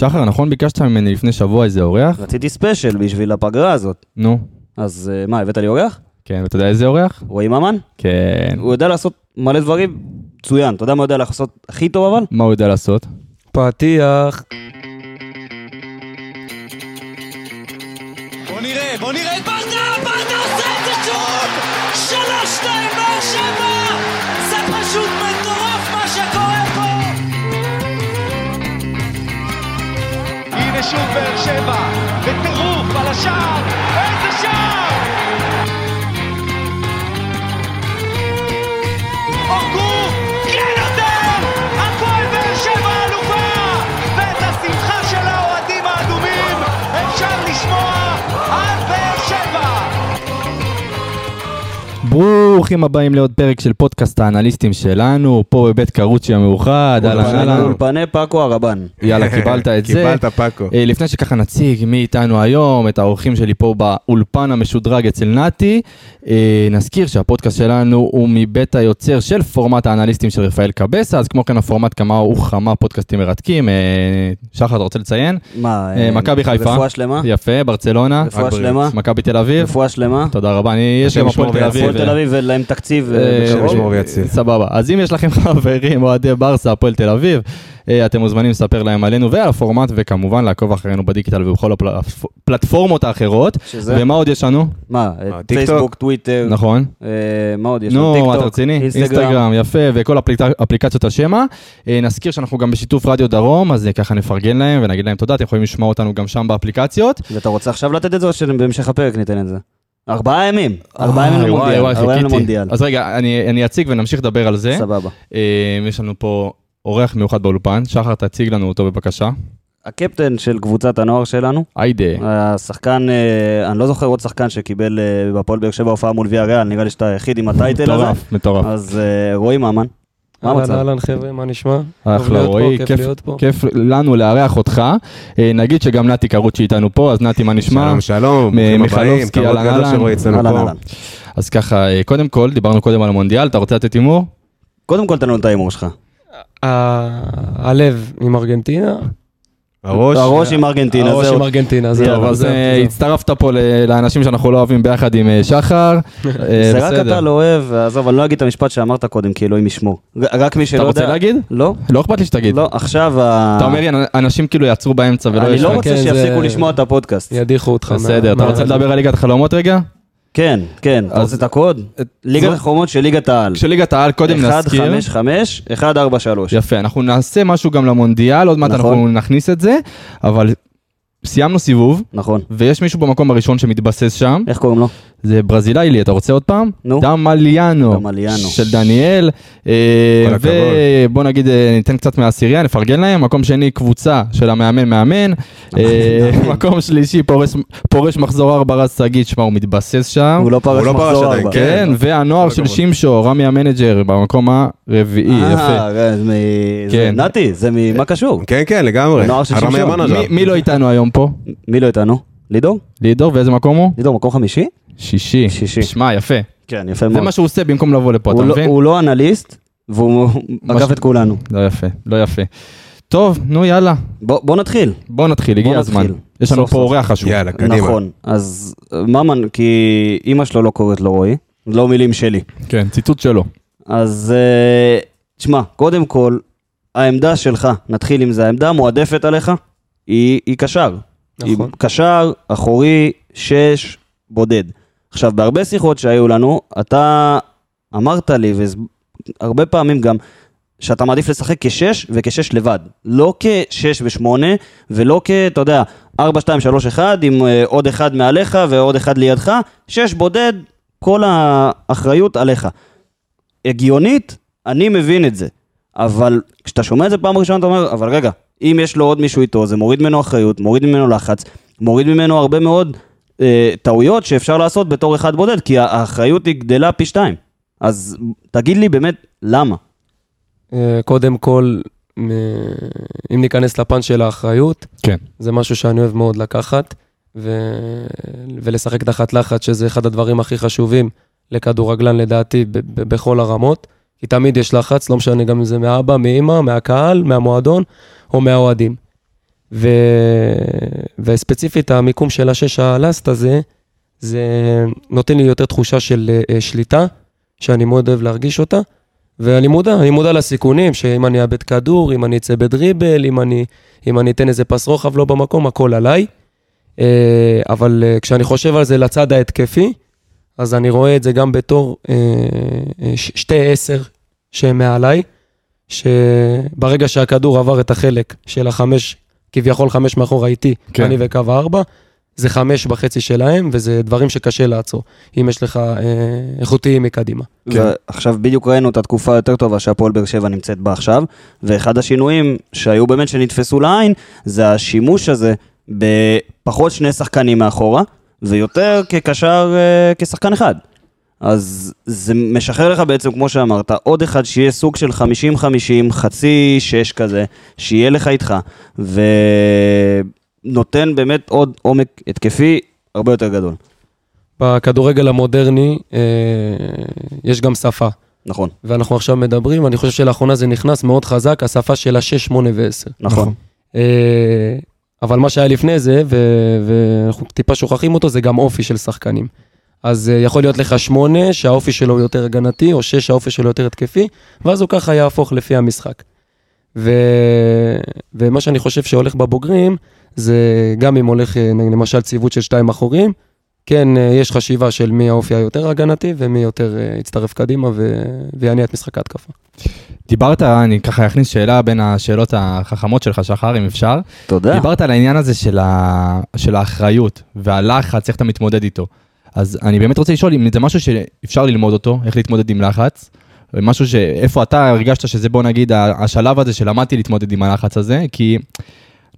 שחר, נכון ביקשת ממני לפני שבוע איזה אורח? רציתי ספיישל בשביל הפגרה הזאת. נו. אז אה, מה, הבאת לי אורח? כן, ואתה יודע איזה אורח? רועי ממן? כן. הוא יודע לעשות מלא דברים מצוין. אתה יודע מה הוא יודע לעשות הכי טוב אבל? מה הוא יודע לעשות? פתיח. בוא נראה, בוא נראה שוב באר שבע, בטירוף על השער, איזה שער! ברוכים הבאים לעוד פרק של פודקאסט האנליסטים שלנו, פה בבית קרוצ'י המאוחד, אהלן אהלן. אולפני פאקו הרבן. יאללה, קיבלת את זה. קיבלת פאקו. אה, לפני שככה נציג מי איתנו היום, את האורחים שלי פה באולפן המשודרג אצל נתי, אה, נזכיר שהפודקאסט שלנו הוא מבית היוצר של פורמט האנליסטים של רפאל קבסה, אז כמו כן הפורמט כמה וכמה פודקאסטים מרתקים. אה, שחר, אתה רוצה לציין? מה, מכבי חיפה. רפואה שלמה? יפה, ברצלונה. רפואה שלמה. מכבי תל אביב. רפואה שלמה? תודה רבה, אני, יש גם הפועל תל. אביב. תל אביב אין להם תקציב. אה, אה. סבבה. אז אם יש לכם חברים אוהדי ברסה, הפועל תל אביב, אה, אתם מוזמנים לספר להם עלינו ועל הפורמט, וכמובן לעקוב אחרינו בדיגיטל ובכל הפלטפורמות האחרות. שזה? ומה עוד יש לנו? מה, טיקטוק? פייסבוק, טוויטר, נכון. מה עוד יש? נו, לנו? מה אתה רציני? אינסטגרם. יפה, וכל אפליק- אפליקציות השמע. נזכיר שאנחנו גם בשיתוף רדיו דרום, אז ככה נפרגן להם ונגיד להם תודה, אתם יכולים לשמוע אותנו גם שם באפליקציות. ואתה רוצה עכשיו לתת את זה או שבהמשך הפרק ניתן את זה? ארבעה ימים. ארבעה ימים למונדיאל. ארבעה ימים. למונדיאל. אז רגע, אני אני אציג ונמשיך לדבר על זה. סבבה. אה, יש לנו פה אורח מיוחד באולפן, שחר תציג לנו אותו בבקשה. הקפטן של קבוצת הנוער שלנו, היידה. השחקן, אה, אני לא זוכר עוד שחקן שקיבל אה, בהפועל באר שבע הופעה מול ויה ריאל, נראה לי שאתה היחיד עם הטייטל הזה. מטורף, מטורף. אז אה, רועי ממן, מה אהלן המצב? אהלן חבר'ה, מה נשמע? אחלה רועי, כיף כיף- להיות פה. כיף לנו לארח אותך. אה, נגיד שגם נתי קרוצ'י איתנו פה, אז נתי, מה נשמע? שלום שלום, מיכלובסקי, הבאים, כבוד אהלן, גדול אהלן. שרועי אצלנו אהלן פה. אהלן. אז ככה, אה, קודם כל, דיברנו קודם על המונדיאל, אתה רוצה לתת הימור? קודם כל תן לנו את ההימור שלך. הלב עם ארגנטינה, הראש, הראש עם ארגנטינה, הראש. עם ארגנטינה, זהו. טוב, אז אה. הצטרפת פה ל- לאנשים שאנחנו לא אוהבים ביחד עם אה, שחר. אה, זה רק. אתה לא אוהב, עזוב, אני לא אגיד את המשפט שאמרת קודם, כי אלוהים ישמור. רק מי שלא אתה יודע... רוצה להגיד? לא, לא אכפת לי שתגיד. לא, עכשיו... אתה אומר לי, אנשים כאילו יעצרו באמצע ולא אני יש לא. רוצה כן, שיפסיקו לשמוע את הפודקאסט. ידיחו אותך. בסדר, אתה רוצה לדבר על ליגת החלומות רגע? כן, כן, אתה רוצה את הקוד? ליגת החומות של ליגת העל. כשליגת העל קודם נזכיר. 155, 143. יפה, אנחנו נעשה משהו גם למונדיאל, עוד מעט נכון. אנחנו נכניס את זה, אבל סיימנו סיבוב, נכון. ויש מישהו במקום הראשון שמתבסס שם, איך קוראים לו? זה ברזילאי לי, אתה רוצה עוד פעם? נו. דמליאנו. דמליאנו. של דניאל. אה. ובוא נגיד, אה, ניתן קצת מהעשירייה, נפרגן להם. מקום שני, קבוצה של המאמן מאמן. אה, מקום שלישי, פורש- מחזור ארבע רז שגיא, שמע, הוא מתבסס שם. הוא לא פרש לא פרש מחזור ארבע. כן, כן. והנוער כל של. שמשו, רמי המנג'ר, במקום הרביעי, יפה. אה, זה כן. נתי, זה ממה קשור? כן כן לגמרי, הנוער של. מי- מי לא איתנו היום פה? מי לא איתנו? לידור? לידור, ואיזה מקום הוא? לידור מקום חמישי? שישי. שישי. שמע, יפה. כן, יפה זה מאוד. מה שהוא עושה במקום לבוא לפה, אתה הוא לא- מבין? הוא לא אנליסט, והוא עקף את כולנו. לא יפה, לא יפה. טוב, נו יאללה, בוא בוא נתחיל. בוא נתחיל, הגיע הזמן. יש לנו פה. אורח חשוב. יאללה קדימה. נכון. אז ממן, כי אימא שלו לא קוראת לו רועי, לא מילים שלי. כן, ציטוט שלו. אז אה, תשמע, קודם כל, העמדה שלך, נתחיל עם זה, העמדה המועדפת עליך, היא, היא קשר. היא נכון. קשר, אחורי, שש, בודד. עכשיו, בהרבה שיחות שהיו לנו, אתה אמרת לי, והרבה פעמים גם, שאתה מעדיף לשחק כשש וכשש לבד. לא כשש ושמונה, ולא כ, אתה יודע, ארבע, שתיים, שלוש, אחד, עם אה, עוד אחד מעליך ועוד אחד לידך, שש בודד, כל האחריות עליך. הגיונית, אני מבין את זה. אבל כשאתה שומע את זה פעם ראשונה, אתה אומר, אבל רגע, אם יש לו עוד מישהו איתו, זה מוריד ממנו אחריות, מוריד ממנו לחץ, מוריד ממנו הרבה מאוד אה, טעויות שאפשר לעשות בתור אחד בודד, כי האחריות היא גדלה פי שתיים. אז תגיד לי באמת, למה? אה, קודם כל, אם ניכנס לפן של האחריות, כן. זה משהו שאני אוהב מאוד לקחת, ו... ולשחק תחת לחץ, שזה אחד הדברים הכי חשובים לכדורגלן לדעתי ב- ב- בכל הרמות, כי תמיד יש לחץ, לא משנה גם אם זה מאבא, מאמא, מהקהל, מהמועדון או מהאוהדים. ו... וספציפית המיקום של השש הלאסט הזה, זה נותן לי יותר תחושה של אה, שליטה, שאני מאוד אוהב להרגיש אותה. ואני מודע, אני מודע לסיכונים, שאם אני אאבד כדור, אם אני אצא בדריבל, אם אני, אם אני אתן איזה פס רוחב לא במקום, הכל עליי. אה, אבל אה, כשאני חושב על זה לצד ההתקפי, אז אני רואה את זה גם בתור שתי עשר שהם מעליי, שברגע שהכדור עבר את החלק של החמש, כביכול חמש מאחורה איתי, כן. אני וקו הארבע, זה חמש בחצי שלהם, וזה דברים שקשה לעצור, אם יש לך אה, איכותיים מקדימה. כן. ועכשיו בדיוק ראינו את התקופה היותר טובה שהפועל באר שבע נמצאת בה עכשיו, ואחד השינויים שהיו באמת שנתפסו לעין, זה השימוש הזה בפחות שני שחקנים מאחורה, ויותר כקשר, אה, כשחקן אחד. אז זה משחרר לך בעצם, כמו שאמרת, עוד אחד שיהיה סוג של 50-50, חצי שש כזה, שיהיה לך איתך, ונותן באמת עוד עומק התקפי הרבה יותר גדול. בכדורגל המודרני אה, יש גם שפה, נכון, ואנחנו עכשיו מדברים, אני חושב שלאחרונה זה נכנס מאוד חזק, השפה של ה-6, 8 ו-10. נכון. אה, אבל מה שהיה לפני זה, ואנחנו טיפה שוכחים אותו, זה גם אופי של שחקנים. אז אה, יכול להיות לך שמונה, שהאופי שלו הוא יותר הגנתי, או שש, שהאופי שלו יותר התקפי, ואז הוא ככה יהפוך לפי המשחק. ו... ומה שאני חושב שהולך בבוגרים, זה גם אם הולך אה, למשל ציוות של שתיים אחורים, כן, אה, יש חשיבה של מי האופי היותר הגנתי ומי יותר יצטרף קדימה ו... ויניע את משחק ההתקפה. דיברת, אני ככה אכניס שאלה בין השאלות החכמות שלך, שחר, אם אפשר. תודה. דיברת על העניין הזה של, ה... של האחריות והלחץ, איך אתה מתמודד איתו. אז אני באמת רוצה לשאול אם זה משהו שאפשר ללמוד אותו, איך להתמודד עם לחץ. משהו שאיפה אתה הרגשת שזה בוא נגיד השלב הזה שלמדתי להתמודד עם הלחץ הזה, כי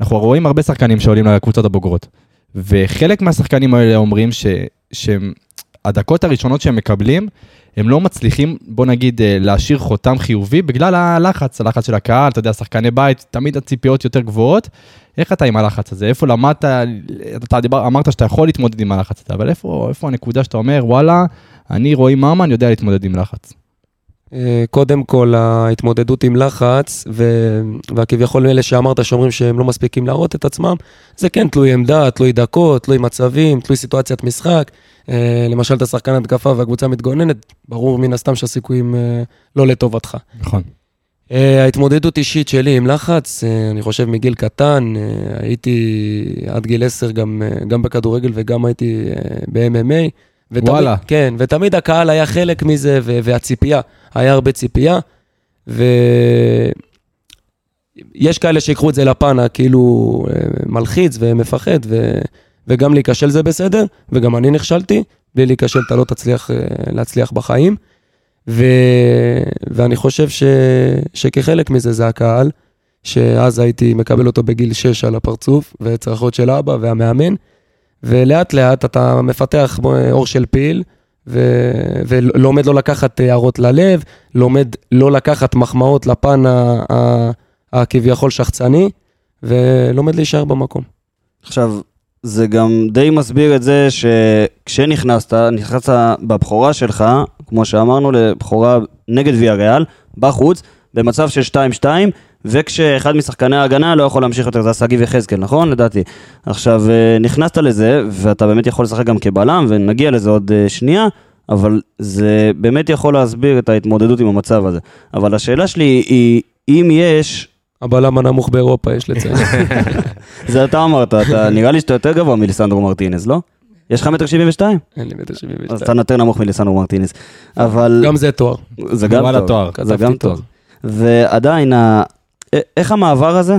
אנחנו רואים הרבה שחקנים שעולים לקבוצות הבוגרות. וחלק מהשחקנים האלה אומרים ש... שהדקות הראשונות שהם מקבלים, הם לא מצליחים, בוא נגיד, אה, להשאיר חותם חיובי בגלל הלחץ, הלחץ של הקהל, אתה יודע, שחקני בית, תמיד הציפיות יותר גבוהות. איך אתה עם הלחץ הזה? איפה למדת, אתה דיבר, אמרת שאתה יכול להתמודד עם הלחץ הזה, אבל איפה, איפה הנקודה שאתה אומר, וואלה, אני רועי ממן יודע להתמודד עם לחץ. אה, קודם כל, ההתמודדות עם לחץ, ו... והכביכול אלה שאמרת שאומרים שהם לא מספיקים להראות את עצמם, זה כן תלוי עמדה, תלוי דקות, תלוי מצבים, תלוי סיטואציית משחק. אה, למשל, אתה שחקן התקפה והקבוצה מתגוננת, ברור מן הסתם שהסיכויים אה, לא לטובתך. נכון. אה, ההתמודדות אישית שלי עם לחץ, אה, אני חושב מגיל קטן, אה, הייתי עד גיל 10 גם, גם בכדורגל וגם הייתי ב-MMA. ותמיד, וואלה. כן, ותמיד הקהל היה חלק מזה, והציפייה, היה הרבה ציפייה, ויש כאלה שיקחו את זה לפן הכאילו מלחיץ ומפחד, ו... וגם להיכשל זה בסדר, וגם אני נכשלתי, בלי להיכשל אתה לא תצליח להצליח בחיים. ו... ואני חושב ש... שכחלק מזה זה הקהל, שאז הייתי מקבל אותו בגיל 6 על הפרצוף, וצרחות של אבא והמאמן, ולאט לאט אתה מפתח אור של פיל, ו... ולומד לא לקחת הערות ללב, לומד לא לקחת מחמאות לפן ה... ה... הכביכול שחצני, ולומד להישאר במקום. עכשיו, זה גם די מסביר את זה שכשנכנסת, נכנסת בבכורה שלך, כמו שאמרנו, לבכורה נגד ויה ריאל, בחוץ, במצב של 2-2, וכשאחד משחקני ההגנה לא יכול להמשיך יותר, זה שגיב יחזקאל, נכון? לדעתי. עכשיו, אה, נכנסת לזה, ואתה באמת יכול לשחק גם כבלם, ונגיע לזה עוד אה, שנייה, אבל זה באמת יכול להסביר את ההתמודדות עם המצב הזה. אבל השאלה שלי היא, אם יש הבלם הנמוך באירופה, יש לציין. זה אתה אמרת, אתה נראה לי שאתה יותר גבוה מליסנדרו מרטינז, לא? יש לך מטר שבעים ושתיים? אין לי מטר שבעים אז אתה ושתיים. יותר נמוך מליסנדרו מרטינז. אבל גם זה תואר. זה גם. תואר, זה גם תואר. ועדיין, איך המעבר הזה?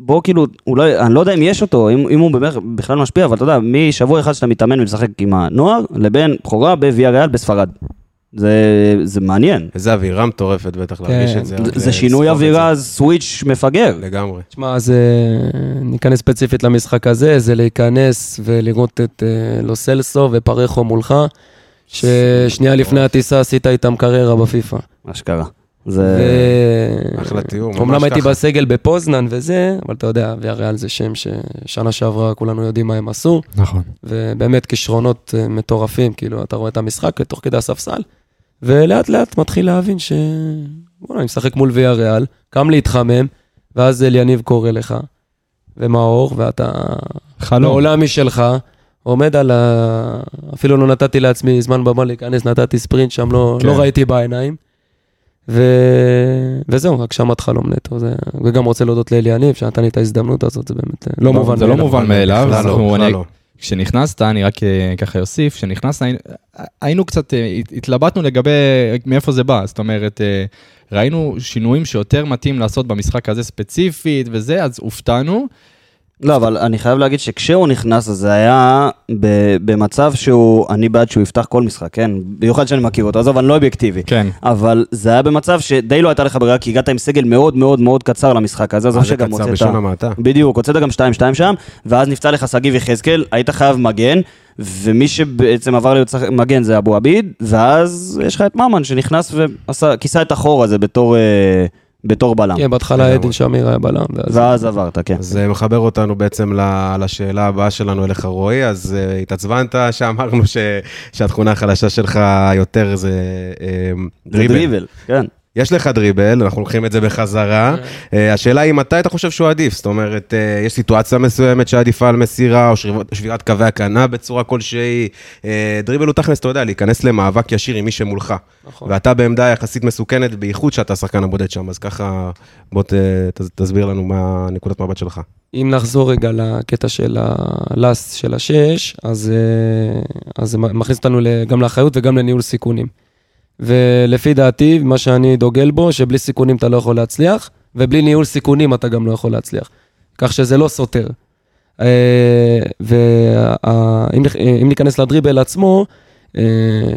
בוא כאילו, אולי, אני לא יודע אם יש אותו, אם, אם הוא בכלל משפיע, אבל אתה יודע, משבוע אחד שאתה מתאמן ומשחק עם הנוער, לבין בכורה בוויה ריאל בספרד. זה, זה מעניין. איזה אווירה מטורפת בטח להרגיש כן. את זה. זה, זה שינוי אווירה, סוויץ' מפגר. זה. לגמרי. תשמע, אז אה, ניכנס ספציפית למשחק הזה, זה להיכנס ולראות את אה, לוס סלסו ופרחו מולך, ששנייה לפני הטיסה עשית איתם קריירה בפיפא. אשכרה. זה... אחלה תיאור, ממש אומנם הייתי ככה. בסגל בפוזנן וזה, אבל אתה יודע, ויה ריאל זה שם ששנה שעברה כולנו יודעים מה הם עשו, נכון. ובאמת כישרונות אה, מטורפים, כאילו, אתה רואה את המשחק תוך כדי הספסל, ולאט לאט מתחיל להבין ש... בוא'נה, אני משחק מול ויה ריאל, קם להתחמם, ואז אליניב קורא לך, ומאור, ואתה חלום. בעולם משלך, עומד על ה... אפילו לא נתתי לעצמי זמן במה להיכנס, נתתי ספרינט שם, לא, כן. לא ראיתי בעיניים. ו... וזהו, הגשמת חלום נטו. זה... וגם רוצה להודות לאלי יניב, שנתן לי את ההזדמנות הזאת, זה באמת אה, לא מובן זה לא מאליו. מובן מאליו. לא, אני- לא. כשנכנסת, אני רק אה, ככה אוסיף, כשנכנסת היינו- היינו קצת, אה, הת- התלבטנו לגבי מאיפה זה בא, זאת אומרת, אה, ראינו שינויים שיותר מתאים לעשות במשחק הזה ספציפית וזה, אז הופתענו. לא, אבל אני חייב להגיד שכשהוא נכנס, אז זה היה במצב שהוא, אני בעד שהוא יפתח כל משחק, כן? במיוחד שאני מכיר אותו, עזוב, אני לא אובייקטיבי. כן. אבל זה היה במצב שדי לא הייתה לך ברירה, כי הגעת עם סגל מאוד מאוד מאוד קצר למשחק הזה, עזוב זה שגם קצר הוצאת... בשון המעטה? בדיוק, הוצאת גם 2-2 שם, ואז נפצע לך שגיב יחזקאל, היית חייב מגן, ומי שבעצם עבר להיות שח- מגן זה אבו עביד, ואז יש לך את ממן שנכנס וכיסה את החור הזה בתור, אה, בתור בלם. כן, בהתחלה לגמרי. עדן שמיר היה בלם, ואז... ואז עברת, כן. זה מחבר אותנו בעצם לשאלה הבאה שלנו אליך, רועי. אז uh, התעצבנת שאמרנו ש- שהתכונה החלשה שלך יותר זה uh, זה. דריבל, כן. יש לך דריבל, אנחנו לוקחים את זה בחזרה. Uh, השאלה היא מתי אתה חושב שהוא עדיף? זאת אומרת, uh, יש סיטואציה מסוימת שעדיפה על מסירה, או שבירת קווי הקנה בצורה כלשהי. Uh, דריבל הוא תכלס, אתה יודע, להיכנס למאבק ישיר עם מי שמולך. נכון. ואתה בעמדה יחסית מסוכנת, בייחוד שאתה השחקן הבודד שם, אז ככה, בוא ת, תסביר לנו מה נקודת מבט שלך. אם נחזור רגע לקטע של הלאסט של השש, אז, אה, אז זה מכניס אותנו גם לאחריות וגם לניהול סיכונים. ולפי דעתי, מה שאני דוגל בו, שבלי סיכונים אתה לא יכול להצליח, ובלי ניהול סיכונים אתה גם לא יכול להצליח. כך שזה לא סותר. ואם ניכנס לדריבל עצמו, אה,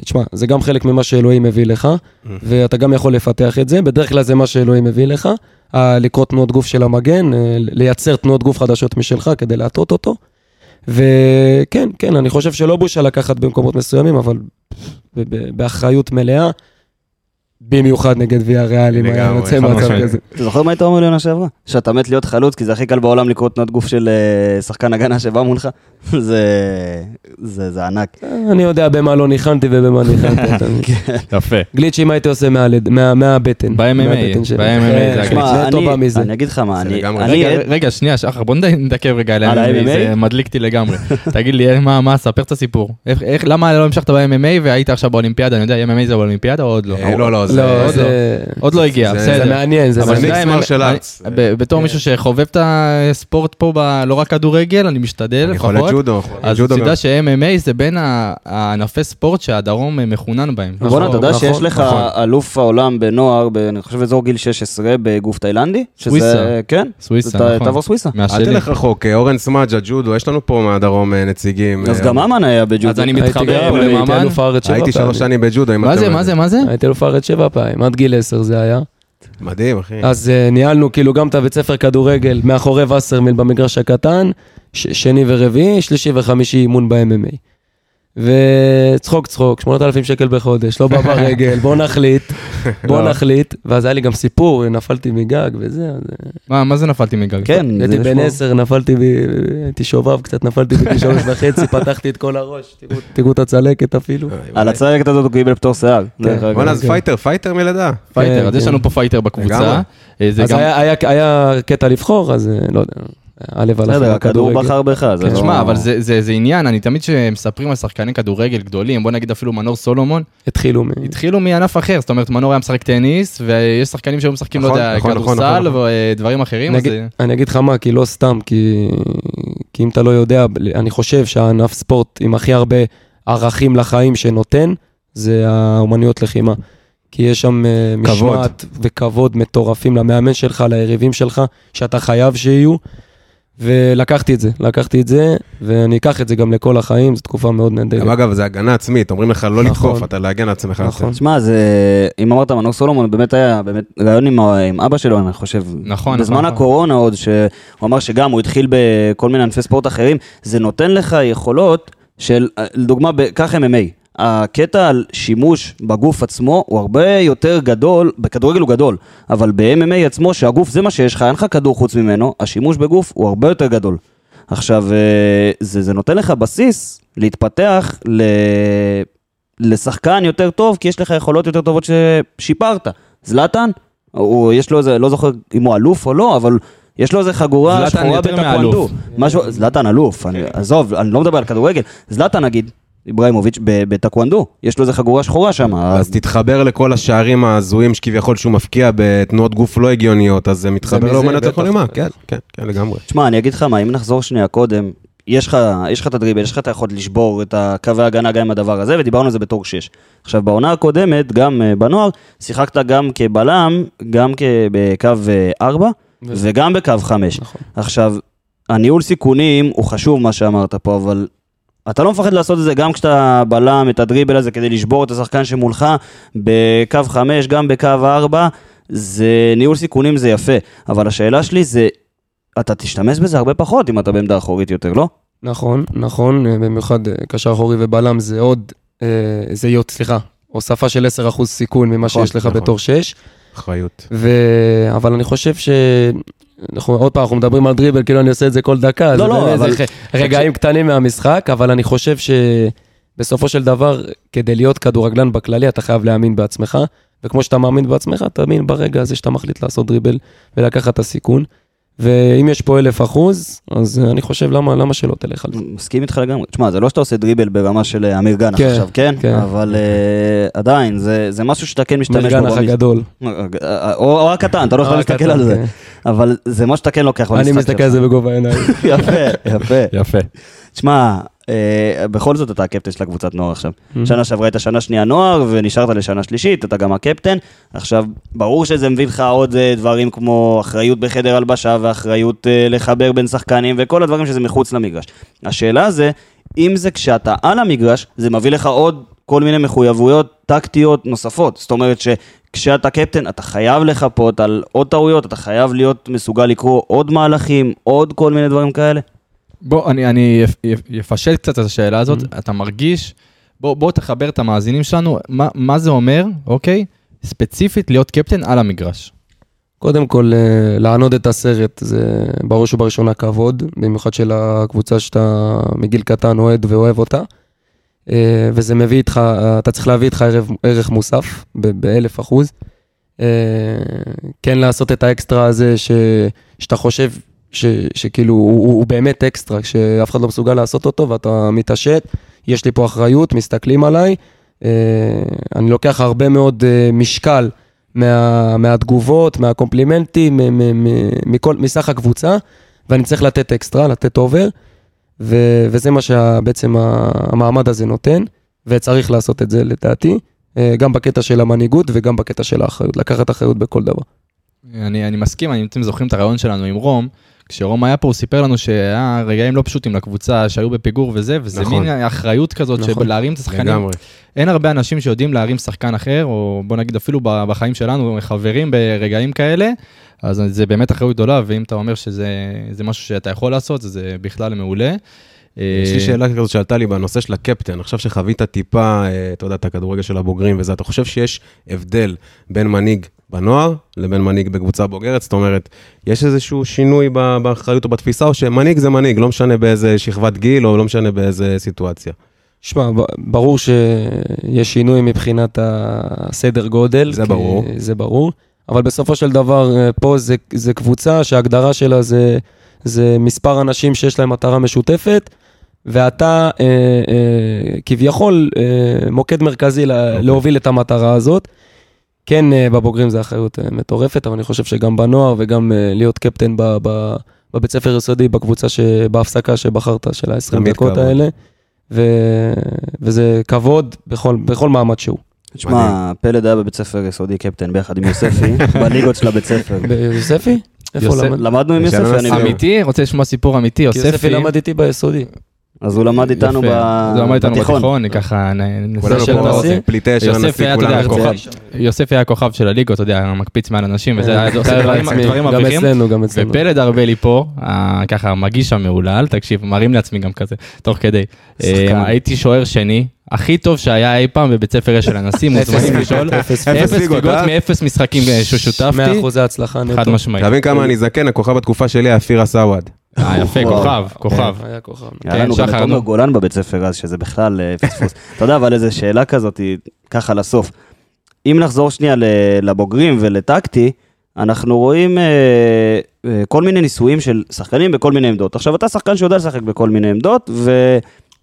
תשמע, זה גם חלק ממה שאלוהים מביא לך, ואתה גם יכול לפתח את זה, בדרך כלל זה מה שאלוהים מביא לך, לקרוא תנועות גוף של המגן, אה, לייצר תנועות גוף חדשות משלך כדי להטות אותו. וכן, כן, אני חושב שלא בושה לקחת במקומות מסוימים, אבל באחריות מלאה, במיוחד נגד ויה ריאל, אם היה יוצא מצב. כזה. אתה זוכר מה היית אומר לי עונה שעברה? שאתה מת להיות חלוץ, כי זה הכי קל בעולם לקרוא תנועות גוף של אה, שחקן הגנה שבא מולך? זה... זה זה ענק. אני יודע במה לא ניחנתי ובמה ניחנתי. מבין? יפה. גליצ'ים הייתי עושה מהלד- מה- מהבטן. ב-MMA. ב-MMA כן, זה שמע, הגליץ'. אני אגיד לך מה, אני... רגע, שנייה, שחר, בוא נתעכב רגע על ה-MMA? זה מדליק אותי לגמרי. תגיד לי, מה, מה, ספר את הסיפור. למה לא המשכת ב-MMA והיית עכשיו באולימפיאדה? אני יודע, MMA זה באולימפיאדה או עוד לא? אה, לא, לא. לא, עוד זה... עוד לא הגיע, זה- זה בסדר. מעניין, זה אבל אבל זה מעניין. בתור מישהו שחובב את הספורט פה, לא רק כדורגל, אני משתדל אני יכול לפחות. לג'ודו. אז תדע. ש-MMA זה בין הענפי ספורט שהדרום מחונן בהם. בואנה, אתה יודע נכון, שיש לך נכון. אלוף העולם בנוער, ב- אני חושב אזור גיל 16, בגוף תאילנדי? סוויסה. כן. סוויסה, אתה- נכון. תעבור סוויסה. אל. תלך רחוק, אה, אורן סמאג'ה, ג'ודו, יש לנו פה מהדרום אה, נציגים. אז אה, גם ממן היה בג'ודו. אז אני מתחבר לממן. אלוף הארץ שבע הייתי. שלוש שנים בג'ודו, אם מה אתה זה. מה זה, מה זה? הייתי אלוף הארץ שבע פעמים, עד גיל עשר זה היה. מדהים, אחי. אז אה, ניהלנו כאילו גם את הבית ספר כדורגל מאחורי וסרמיל במגרש הקטן, ש- שני ורביעי, שלישי וחמישי אימון ב-MMA. וצחוק צחוק, 8,000 שקל בחודש, לא בא ברגל, בוא נחליט, בוא לא. נחליט. ואז היה לי גם סיפור, נפלתי מגג וזה, אה, מה, מה זה נפלתי מגג? כן, הייתי יש בן פה- עשר, נפלתי, ב- הייתי שובב קצת, נפלתי בגיל שלוש וחצי, פתחתי את כל הראש, תראו- את הצלקת אפילו. על הצלקת הזאת הוא קיבל פטור שיער. אגב. בואנה, אז כן. fighter, fighter מלידה. fighter, כן, אז יש כן. לנו פה fighter בקבוצה. אה, אז היה קטע לבחור, אז אה, לא יודע, הלב הלך בסדר, הכדור בכדורגל. בחר בך, זה כן, לא... תשמע, אבל זה- זה זה עניין, אני תמיד כשמספרים על שחקני כדורגל גדולים, בוא נגיד אפילו מנור סולומון, התחילו מ... התחילו מענף אחר, זאת אומרת מנור היה משחק טניס, ויש שחקנים שהיו משחקים, לא נכון, יודע, נכון, נכון, כדורסל נכון, ודברים אחרים, אני אז אגיד- זה- אני אגיד לך מה, כי לא סתם, כי, כי אם אתה לא יודע, אני חושב שהענף ספורט עם הכי הרבה ערכים לחיים שנותן, זה האומנויות לחימה. כי יש שם אה. משמעת וכבוד מטורפים למאמן שלך, ליריבים שלך, שאתה חייב שיהיו. ולקחתי את זה, לקחתי את זה, ואני אקח את זה גם לכל החיים, זו תקופה מאוד נהדרת. גם אגב, זה הגנה עצמית, אומרים לך לא נכון. לתקוף, אתה להגן על עצמך. נכון. תשמע, זה... אם אמרת מנור סולומון, באמת היה באמת רעיון עם, אבא שלו, אני חושב. נכון, בזמן נכון. הקורונה עוד, שהוא אמר שגם הוא התחיל בכל מיני ענפי ספורט אחרים, זה נותן לך יכולות של, לדוגמה, ב- קח MMA. הקטע על שימוש בגוף עצמו הוא הרבה יותר גדול, בכדורגל הוא גדול, אבל ב-MMA עצמו, שהגוף זה מה שיש לך, אין לך כדור חוץ ממנו, השימוש בגוף הוא הרבה יותר גדול. עכשיו, אה, זה, זה נותן לך בסיס להתפתח ל... לשחקן יותר טוב, כי יש לך יכולות יותר טובות ששיפרת. זלאטן, הוא, יש לו איזה, לא זוכר אם הוא אלוף או לא, אבל יש לו איזה חגורה זלאטן שחורה יותר בטקוונדו. מאלוף. משהו, זלאטן אלוף, אני- עזוב, אני לא מדבר על כדורגל. זלאטן נגיד, איברהימוביץ' ב- בטקוונדו, יש לו איזה חגורה שחורה שם. אז תתחבר לכל השערים ההזויים שכביכול שהוא מפקיע בתנועות גוף לא הגיוניות, אז זה מתחבר לאומנות. לכל ימה, כן, כן, כן, לגמרי. תשמע, אני אגיד לך מה, אם נחזור שנייה קודם, יש לך, יש לך את הדריבל, יש לך את היכולת לשבור את הקווי ההגנה גם עם הדבר הזה, ודיברנו על זה בתור 6. עכשיו, בעונה הקודמת, גם אה, בנוער, שיחקת גם כבלם, גם בקו 4, וזה- וגם בקו 5. נכון. עכשיו, הניהול סיכונים הוא חשוב, מה שאמרת פה, אבל אתה לא מפחד לעשות את זה גם כשאתה בלם את הדריבל הזה כדי לשבור את השחקן שמולך, בקו 5, גם בקו 4, זה ניהול סיכונים זה יפה. אבל השאלה שלי זה, אתה תשתמש בזה הרבה פחות אם אתה בעמדה אחורית יותר, לא? נכון, נכון, במיוחד אה, קשר אחורי ובלם זה עוד, אה, זה יהיה, סליחה, הוספה של 10% סיכון ממה נכון, שיש לך נכון. בתור 6. אחריות. ו... אבל אני חושב ש... אנחנו, עוד פעם, אנחנו מדברים על דריבל, כאילו אני עושה את זה כל דקה. לא, לא, אבל- רגעים קטנים מהמשחק, אבל אני חושב שבסופו של דבר, כדי להיות כדורגלן בכללי, אתה חייב להאמין בעצמך, וכמו שאתה מאמין בעצמך, תאמין ברגע הזה שאתה מחליט לעשות דריבל ולקחת את הסיכון. ואם יש פה אלף אחוז, אז אני חושב, למה, למה שלא תלך על זה? מסכים איתך לגמרי. תשמע, זה לא שאתה עושה דריבל ברמה של אה, אמיר גנח כן, עכשיו, כן? כן. אבל אה, עדיין, זה זה משהו שאתה כן משתמש בו. מרגנח במשחק. הגדול. או או הקטן, אתה לא יכול להסתכל על זה. כן. אבל זה מה שאתה כן לוקח במשחק אני מסתכל על זה בגובה העיניים. יפה, יפה. יפה. תשמע, אה, בכל זאת אתה הקפטן של הקבוצת נוער עכשיו. שנה שעברה הייתה שנה שנייה נוער, ונשארת לשנה שלישית, אתה גם הקפטן. עכשיו, ברור שזה מביא לך עוד אה, דברים כמו אחריות בחדר הלבשה, ואחריות אה, לחבר בין שחקנים, וכל הדברים שזה מחוץ למגרש. השאלה זה, אם זה כשאתה על המגרש, זה מביא לך עוד כל מיני מחויבויות טקטיות נוספות. זאת אומרת שכשאתה קפטן, אתה חייב לחפות על עוד טעויות, אתה חייב להיות מסוגל לקרוא עוד מהלכים, עוד כל מיני דברים כאלה. בוא, אני, אני יפ- יפ- יפשט קצת את השאלה הזאת. אתה מרגיש, בוא, בוא תחבר את המאזינים שלנו, מה, מה זה אומר, אוקיי? ספציפית להיות קפטן על המגרש. קודם כל, אה, לענוד את הסרט זה בראש ובראשונה כבוד, במיוחד של הקבוצה שאתה מגיל קטן אוהד ואוהב אותה. אה, וזה מביא איתך, אתה צריך להביא איתך ערך, ערך מוסף באלף אחוז. אה, כן לעשות את האקסטרה הזה ש, שאתה חושב ש, שכאילו הוא, הוא, באמת אקסטרה, שאף אחד לא מסוגל לעשות אותו ואתה מתעשת, יש לי פה אחריות, מסתכלים עליי. אה, אני לוקח הרבה מאוד אה, משקל מה, מהתגובות, מה compliments, מ- מ- מ- מכל, מסך הקבוצה, ואני צריך לתת אקסטרה, לתת over, ו, וזה מה שבעצם המעמד הזה נותן, וצריך לעשות את זה לדעתי, אה, גם בקטע של המנהיגות וגם בקטע של האחריות, לקחת אחריות בכל דבר. אני, אני מסכים, אני, אם אתם זוכרים את הריאיון שלנו עם רום, כשרום היה פה הוא סיפר לנו שהיה רגעים לא פשוטים לקבוצה, שהיו בפיגור וזה, וזה נכון. מין אחריות כזאת נכון. של להרים את השחקנים. לגמרי. אין הרבה אנשים שיודעים להרים שחקן אחר, או בוא נגיד אפילו בחיים שלנו, חברים ברגעים כאלה, אז זה באמת אחריות גדולה, ואם אתה אומר שזה זה משהו שאתה יכול לעשות, זה בכלל מעולה. יש לי שאלה כזאת שעלתה לי בנושא של הקפטן, עכשיו שחווית טיפה, אה, אתה יודע, את הכדורגל של הבוגרים וזה, אתה חושב שיש הבדל בין מנהיג בנוער לבין מנהיג בקבוצה בוגרת? זאת אומרת, יש איזשהו שינוי באחריות או בתפיסה, או שמנהיג זה מנהיג, לא משנה באיזה שכבת גיל או לא משנה באיזה סיטואציה. שמע, ברור שיש שינוי מבחינת הסדר גודל. זה ברור. זה ברור, אבל בסופו של דבר, אה, פה זה, זה קבוצה שההגדרה שלה זה, זה מספר אנשים שיש להם מטרה משותפת, ואתה אה, אה, כביכול אה, מוקד מרכזי לה, להוביל את המטרה הזאת. כן, אה, בבוגרים זה אחריות אה, מטורפת, אבל אני חושב שגם בנוער וגם אה, להיות קפטן ב, ב, בבית ספר יסודי, בקבוצה שבהפסקה שבחרת, של ה-20 תמיד דקות. האלה, ו, וזה כבוד בכל, בכל מעמד שהוא. תשמע, פלד היה בבית ספר יסודי קפטן ביחד עם יוספי, בליגות של הבית ספר. ביוספי? איפה יוסף- למד? למדנו עם יוספי, אני. אמיתי? רוצה לשמוע סיפור אמיתי? כי יוספי יוספי למד איתי ביסודי. אז הוא למד איתנו הוא בתיכון. בתיכון, ככה נ- ננסה כולנו של. הנשיא? פליטי אשר יוסף הנשיא, הכוכב- פה. יוסף היה הכוכב של הליגות, אתה יודע, מקפיץ מעל אנשים, וזה היה עושה דברים עצמי, דברים גם מבריחים. אצלנו, גם אצלנו. ופלד ארבלי פה, אה, ככה המגיש המהולל, תקשיב, מרים לעצמי גם כזה, תוך כדי. אה, הייתי שוער שני, הכי טוב שהיה אי פעם בבית ספר אשל הנשיא, מוזמנים לשאול. אפס ליגות, ליגות אה? מאפס משחקים אה, 100 ששותפתי, אחוזי הצלחה נטו. חד משמעית. תבין כמה אני זקן, הכוכב בתקופה שלי היה אפירה סוואד. אה, יפה. כוכב, כוכב. היה כוכב. היה כן, לנו גם את תומר. גולן בבית ספר אז, שזה בכלל אה, פספוס. אתה יודע, אבל איזו שאלה כזאת, היא ככה לסוף. אם נחזור שנייה לבוגרים ולטקטי, אנחנו רואים אה, אה, כל מיני ניסויים של שחקנים בכל מיני עמדות. עכשיו, אתה שחקן שיודע לשחק בכל מיני עמדות,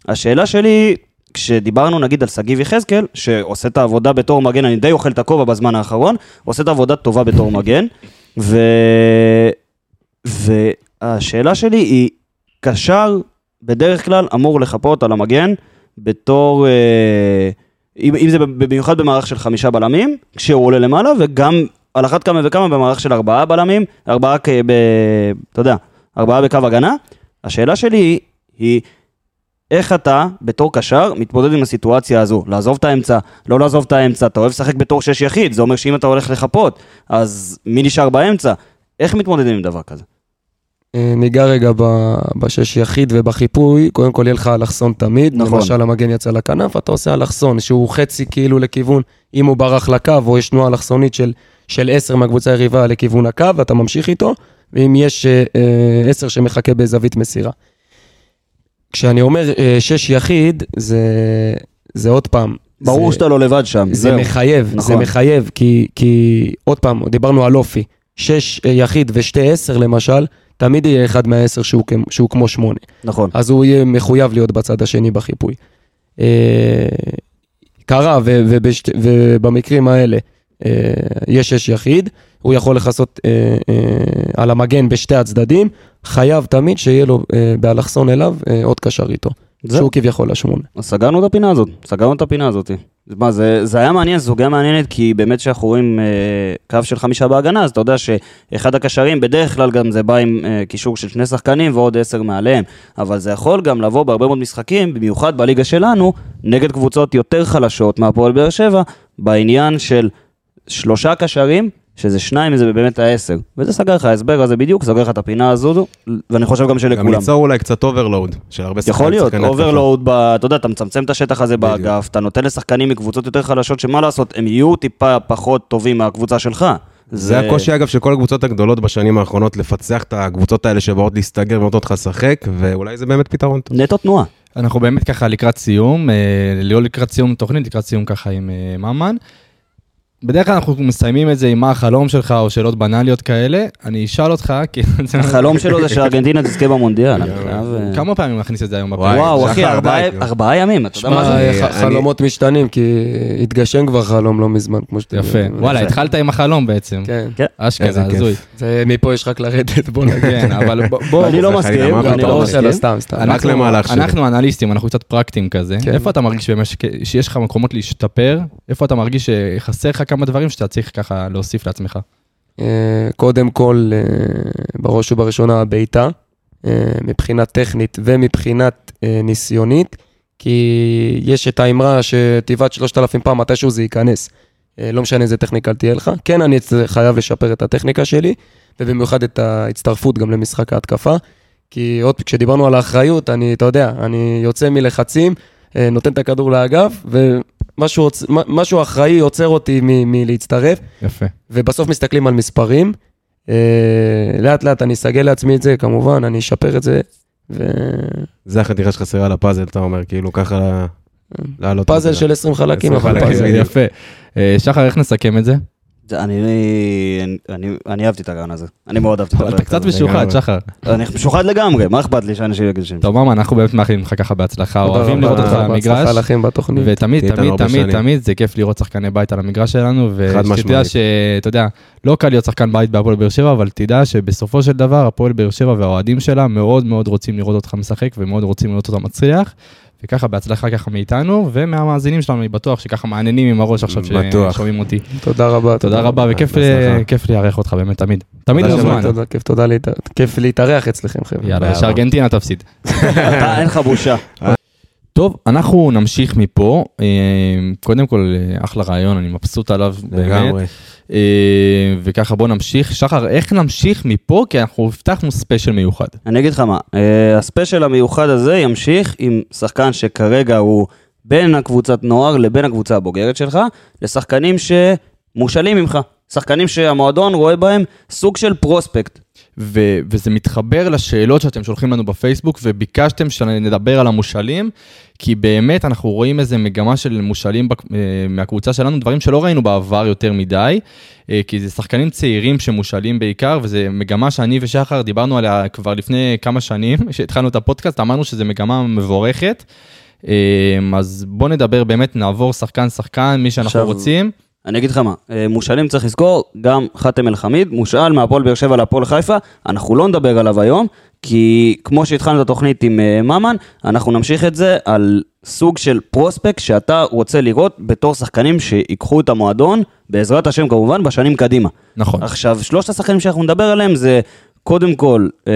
והשאלה שלי, כשדיברנו נגיד על שגיב יחזקאל, שעושה את העבודה בתור מגן, אני די אוכל את הכובע בזמן האחרון, עושה את העבודה טובה בתור מגן, ו... והשאלה שלי היא, קשר בדרך כלל אמור לחפות על המגן בתור, אה, אם, אם זה במיוחד במערך של חמישה בלמים, כשהוא עולה למעלה, וגם על אחת כמה וכמה במערך של ארבעה בלמים, ארבעה, כ- ב, אתה יודע, ארבעה בקו הגנה. השאלה שלי היא, איך אתה, בתור קשר, מתמודד עם הסיטואציה הזו? לעזוב את האמצע, לא לעזוב את האמצע, אתה אוהב לשחק בתור שש יחיד, זה אומר שאם אתה הולך לחפות, אז מי נשאר באמצע? איך מתמודדים עם דבר כזה? אה, ניגע רגע בשש יחיד ובחיפוי, קודם כל יהיה לך אלכסון תמיד, נכון. למשל המגן יצא לכנף, אתה עושה אלכסון שהוא חצי כאילו לכיוון, אם הוא ברח לקו או יש תנועה אלכסונית של, של עשר מהקבוצה היריבה לכיוון הקו, אתה ממשיך איתו, ואם יש אה, אה, עשר שמחכה בזווית מסירה. כשאני אומר אה, שש יחיד, זה, זה עוד פעם. ברור זה, שאתה לא לבד שם, זה זהו. מחייב, זה נכון. מחייב, כי, כי עוד פעם, דיברנו על אופי, שש אה, יחיד ושתי עשר למשל, תמיד יהיה אחד מהעשר שהוא, שהוא כמו שמונה. נכון. אז הוא יהיה מחויב להיות בצד השני בחיפוי. אה, קרה, ו, ובשת, ובמקרים האלה אה, יש שש יחיד, הוא יכול לכסות אה, על המגן בשתי הצדדים, חייב תמיד שיהיה לו באלכסון אליו עוד קשר איתו. שהוא כביכול השמונה. אז סגרנו את הפינה הזאת, סגרנו את הפינה הזאת. מה, זה, זה היה מעניין, זו סוגיה מעניינת, כי באמת כשאנחנו רואים אה, קו של חמישה בהגנה, אז אתה יודע שאחד הקשרים, בדרך כלל גם זה בא עם אה, קישור של שני שחקנים ועוד עשר מעליהם. אבל זה יכול גם לבוא בהרבה מאוד משחקים, במיוחד בליגה שלנו, נגד קבוצות יותר חלשות מהפועל באר שבע, בעניין של שלושה קשרים, שזה שניים מזה באמת העשר. וזה סגר לך, ההסבר הזה בדיוק, סוגר לך את הפינה הזו, ואני חושב גם גם שלכולם. ליצור אולי קצת overload של הרבה שחקנים. יכול להיות. overload, ב- אתה יודע, אתה מצמצם את השטח הזה בדיוק. באגף, אתה נותן לשחקנים מקבוצות יותר חלשות, שמה לעשות, הם יהיו טיפה פחות טובים מהקבוצה שלך. זה הקושי אגב של כל הקבוצות הגדולות בשנים האחרונות, לפצח את הקבוצות האלה שבאות להסתגר ונותנות לך לשחק, ואולי זה באמת פתרון טוב. נטו תנועה. אנחנו באמת ככה לקראת סיום, אה, לא לקראת סיום תוכנית, לקראת סיום ככה עם אה, ממן. בדרך כלל אנחנו מסיימים את זה עם מה החלום שלך או שאלות בנאליות כאלה. אני אשאל אותך, כי... החלום שלו זה שארגנטינה תזכה במונדיאל. אה, כמה פעמים נכניס את זה היום בפרק? וואו, אחי, ארבעה- ימים, אתה יודע מה זה? ח- חלומות משתנים, כי התגשם כבר חלום לא מזמן, כמו שאתה יפה. וואלה, התחלת עם החלום בעצם. כן. כן. אשכרה. הזוי. זה מפה יש רק לרדת, בוא נגיד. כן, אבל בוא... אני לא מסכים, אני לא לא עושה מסכים. סתם, סתם. אנחנו- למהלך שלי. אנחנו אנליסטים, אנחנו קצת פרקטיים כזה. כן. איפה אתה מרגיש שיש לך מקומות להשתפר? איפה אתה מרגיש שחסר לך כמה דברים שאתה צריך ככה להוסיף לעצמך? אה, קודם כל, אה, בראש ובראשונה הבעיטה, אה, מבחינה טכנית ומבחינת ניסיונית, כי יש את האמרה שתיבת 3,000 פעם, מתישהו זה ייכנס. לא משנה איזה טכניקה תהיה לך. כן, אני חייב לשפר את הטכניקה שלי, ובמיוחד את ההצטרפות גם למשחק ההתקפה. כי עוד, כשדיברנו על האחריות, אני, אתה יודע, אני יוצא מלחצים, נותן את הכדור לאגף, ומשהו עוצ- משהו אחראי עוצר אותי מ- מלהצטרף. יפה. ובסוף מסתכלים על מספרים. אה, לאט לאט אני אסגל לעצמי את זה, כמובן, אני אשפר את זה. ופאזל זה החתיכה שחסרה לפאזל, אתה אומר, כאילו ככה לעלות. את זה. של 20 חלקים, 20 אבל חלקים, פאזל. יפה. אה, שחר, איך נסכם את זה? אני- אני- אני- אני אהבתי את הרעיון הזה. אני מאוד אהבתי את הרעיון אתה קצת הזה. משוחד. שחר. אני משוחד לגמרי, מה אכפת לי שאנשים יגידו שם? טוב, ממן, אנחנו באמת מאחלים לך ככה בהצלחה, אוהבים לראות אותך על בהצלחה המגרש. לכם בתוכנית. ותמיד, תמיד, תמיד. תמיד זה כיף לראות שחקני בית על המגרש שלנו, חד ושתדע. שאתה יודע, לא קל להיות שחקן בית בהפועל באר שבע, אבל תדע שבסופו של דבר הפועל באר שבע והאוהדים שלה מאוד מאוד רוצים לראות אותך משחק, ומאוד רוצים לראות אותך מצליח. וככה בהצלחה ככה מאיתנו, ומהמאזינים שלנו, אני בטוח שככה מעניינים עם הראש עכשיו. ששומעים אותי. תודה רבה. תודה רבה, וכיף לארח אותך באמת, תמיד. תמיד מוזמן. תודה, כיף, להתארח אצלכם, חבר'ה. יאללה. שארגנטינה תפסיד. אתה, אין לך בושה. טוב, אנחנו נמשיך מפה. אה, קודם כל, אה, אחלה רעיון, אני מבסוט עליו באמת. לגמרי. אה, וככה בוא נמשיך. שחר, איך נמשיך מפה? כי אנחנו הבטחנו ספיישל מיוחד. אני אגיד לך מה, הספיישל המיוחד הזה ימשיך עם שחקן שכרגע הוא בין הקבוצת נוער לבין הקבוצה הבוגרת שלך, לשחקנים שמושאלים ממך. שחקנים שהמועדון רואה בהם סוג של פרוספקט. ו- וזה מתחבר לשאלות שאתם שולחים לנו בפייסבוק, וביקשתם שנדבר על המושאלים, כי באמת אנחנו רואים איזה מגמה של מושאלים בק- אה, מהקבוצה שלנו, דברים שלא ראינו בעבר יותר מדי, אה, כי זה שחקנים צעירים שמושאלים בעיקר, וזו מגמה שאני ושחר דיברנו עליה כבר לפני כמה שנים, כשהתחלנו את הפודקאסט, אמרנו שזו מגמה מבורכת. אה, אז בוא נדבר באמת, נעבור שחקן-שחקן, מי שאנחנו עכשיו- רוצים. אני אגיד לך מה, אה, מושאלים צריך לזכור, גם חאתם אל-חמיד, מושאל מהפועל באר שבע להפועל חיפה, אנחנו לא נדבר עליו היום, כי כמו שהתחלנו את התוכנית עם אה, ממן, אנחנו נמשיך את זה על סוג של פרוספקט שאתה רוצה לראות בתור שחקנים שיקחו את המועדון, בעזרת השם כמובן, בשנים קדימה. נכון. עכשיו, שלושת השחקנים שאנחנו נדבר עליהם זה קודם כל אה,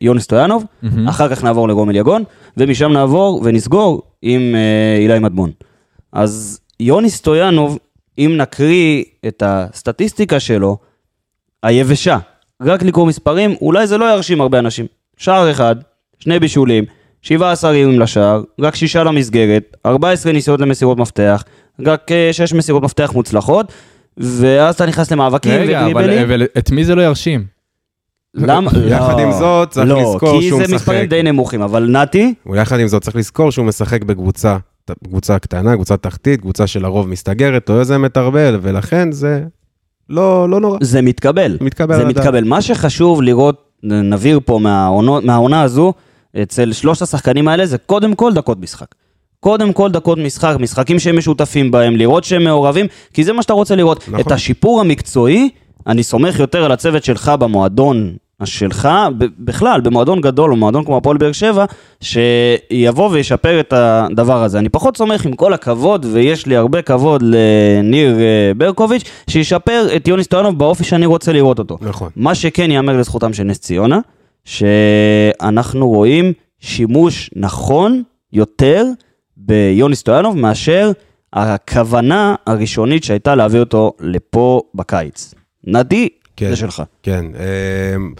יוני סטויאנוב, מהמם. אחר כך נעבור לגומל יגון, ומשם נעבור ונסגור עם אה, אילי מדמון. אז יוני סטויאנוב, אם נקריא את הסטטיסטיקה שלו, היבשה, רק לקרוא מספרים, אולי זה לא ירשים הרבה אנשים. שער אחד, שני בישולים, 17 איומים לשער, רק שישה למסגרת, 14 ניסיונות למסירות מפתח, רק 6 מסירות מפתח מוצלחות, ואז אתה נכנס למאבקים רגע, אבל. אבל את מי זה לא ירשים? למה? יחד לא. עם זאת, צריך לא, לזכור כי שהוא זה משחק. מספרים די נמוכים, אבל נתי, ויחד עם זאת, צריך לזכור שהוא משחק בקבוצה, קבוצה קטנה, קבוצה תחתית, קבוצה שלרוב מסתגרת, לא יוזמת הרבה, ולכן זה לא, לא נורא. זה מתקבל. מתקבל זה הדעת. מתקבל. מה שחשוב לראות, נבהיר פה מהעונו- מהעונה הזו, אצל שלושת השחקנים האלה, זה קודם כל דקות משחק. קודם כל דקות משחק, משחקים שהם משותפים בהם, לראות שהם מעורבים, כי זה מה שאתה רוצה לראות. נכון. את השיפור המקצועי, אני סומך יותר על הצוות שלך במועדון שלך, בכלל, במועדון גדול או מועדון כמו הפועל באר שבע, שיבוא וישפר את הדבר הזה. אני פחות סומך עם כל הכבוד, ויש לי הרבה כבוד לניר אה, ברקוביץ', שישפר את יוני סטויאנוב באופי שאני רוצה לראות אותו. נכון. מה שכן ייאמר לזכותם של נס ציונה, שאנחנו רואים שימוש נכון יותר ביוני סטויאנוב מאשר הכוונה הראשונית שהייתה להביא אותו לפה בקיץ. נדי, כן. זה שלך. כן, אמ,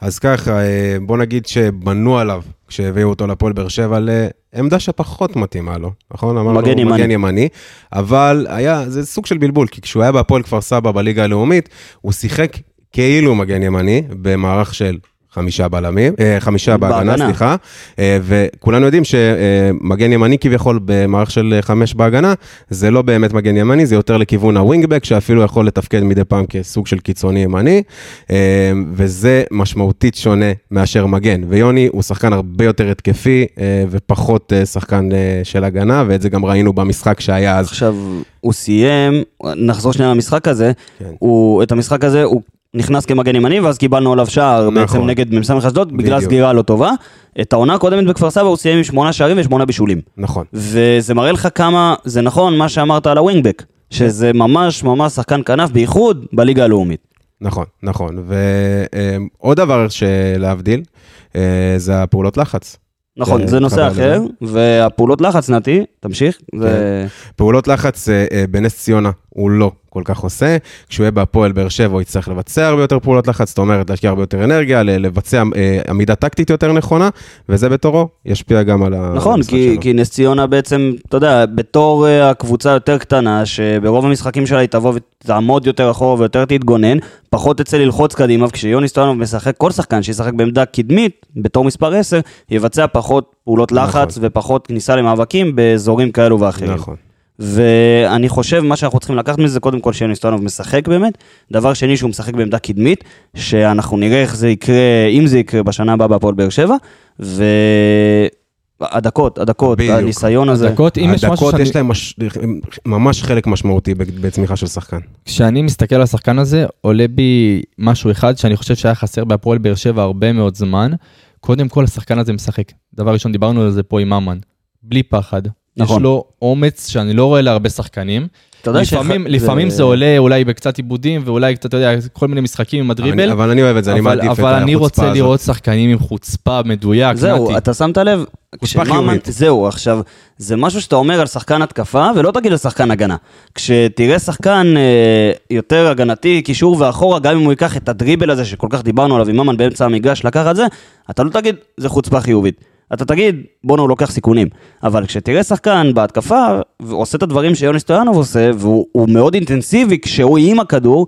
אז ככה, אה, בוא נגיד שבנו עליו כשהביאו אותו לפועל באר שבע לעמדה שפחות מתאימה לו, נכון? אמרנו, מגן ימני. מגן ימני, אבל היה, זה סוג של בלבול, כי כשהוא היה בהפועל כפר סבא בליגה הלאומית, הוא שיחק כאילו מגן ימני, במערך של חמישה בלמים, אה, חמישה בהגנה, בהגנה. סליחה, אה, וכולנו יודעים שמגן ימני כביכול במערך של חמש בהגנה, זה לא באמת מגן ימני, זה יותר לכיוון הווינגבק, שאפילו יכול לתפקד מדי פעם כסוג של קיצוני ימני, אה, וזה משמעותית שונה מאשר מגן. ויוני הוא שחקן הרבה יותר התקפי ופחות שחקן של הגנה, ואת זה גם ראינו במשחק שהיה אז. עכשיו, הוא סיים, נחזור שנייה למשחק הזה, כן. הוא, את המשחק הזה הוא נכנס כמגן ימני, ואז קיבלנו עליו שער בעצם נכון. נגד מ"ס אשדוד, בגלל. סגירה לא טובה. את העונה הקודמת בכפר סבא הוא סיים עם שמונה שערים ושמונה בישולים. נכון. וזה מראה לך כמה זה נכון מה שאמרת על הווינגבק, שזה ממש ממש שחקן כנף, בייחוד בליגה הלאומית. נכון, נכון. ועוד דבר שלהבדיל, אה, זה הפעולות לחץ. נכון, זה זה נושא אחר, לזה. והפעולות לחץ, נתי, תמשיך. זה... פעולות לחץ אה, אה, בנס ציונה הוא לא כל כך עושה, כשהוא יהיה בהפועל באר שבע הוא יצטרך לבצע הרבה יותר פעולות לחץ, זאת אומרת להשקיע הרבה יותר אנרגיה, לבצע אה, עמידה טקטית יותר נכונה, וזה בתורו ישפיע גם על נכון, המשחק כי, שלו. כי נס ציונה בעצם, אתה יודע, בתור אה, הקבוצה היותר קטנה, שברוב המשחקים שלה היא תבוא ותעמוד יותר אחורה ויותר תתגונן, פחות תצא ללחוץ קדימה, וכשיוני סטויאנוב משחק, כל שחקן שישחק בעמדה קדמית, בתור מספר 10, יבצע פחות פעולות לחץ ופחות כניסה למאבקים באזורים כאלו ואחרים. נכון. ואני חושב, מה שאנחנו צריכים לקחת מזה, קודם כל שיוני סטויאנוב משחק באמת. דבר שני, שהוא משחק בעמדה קדמית, שאנחנו נראה איך זה יקרה, אם זה יקרה בשנה הבאה בהפועל באר שבע. והדקות, הדקות, בדיוק. הניסיון הזה. דקות, אם יש משהו הדקות שאני... יש להם מש... ממש חלק משמעותי ב- בצמיחה של שחקן. כשאני מסתכל על השחקן הזה, עולה בי משהו אחד שאני חושב שהיה חסר בהפועל באר שבע הרבה מאוד זמן. קודם כל, השחקן הזה משחק. דבר ראשון, דיברנו על זה פה עם ממן. בלי פחד. נכון. יש לו אומץ שאני לא רואה להרבה שחקנים. אתה יודע לפעמים, שאחד- לפעמים זה עולה אולי בקצת עיבודים ואולי אתה יודע כל מיני משחקים עם הדריבל. אני- אבל אני אוהב את זה, אני אבל, מעדיף את אבל אני החוצפה רוצה הזאת. לראות שחקנים עם חוצפה מדויק. זהו, נתי. אתה שמת לב? חוצפה חיובית. זהו, עכשיו, זה משהו שאתה אומר על שחקן התקפה, ולא תגיד על שחקן הגנה. כשתראה שחקן אה, יותר הגנתי, קישור ואחורה, גם אם הוא ייקח את הדריבל הזה שכל כך דיברנו עליו עם ממן באמצע המגרש, לקח את זה, אתה לא תגיד, זה חוצפה חיובית. אתה תגיד, בואנה, הוא לוקח סיכונים. אבל כשתראה שחקן בהתקפה, ועושה את הדברים שיוני סטויאנוב עושה, והוא הוא מאוד אינטנסיבי כשהוא עם הכדור,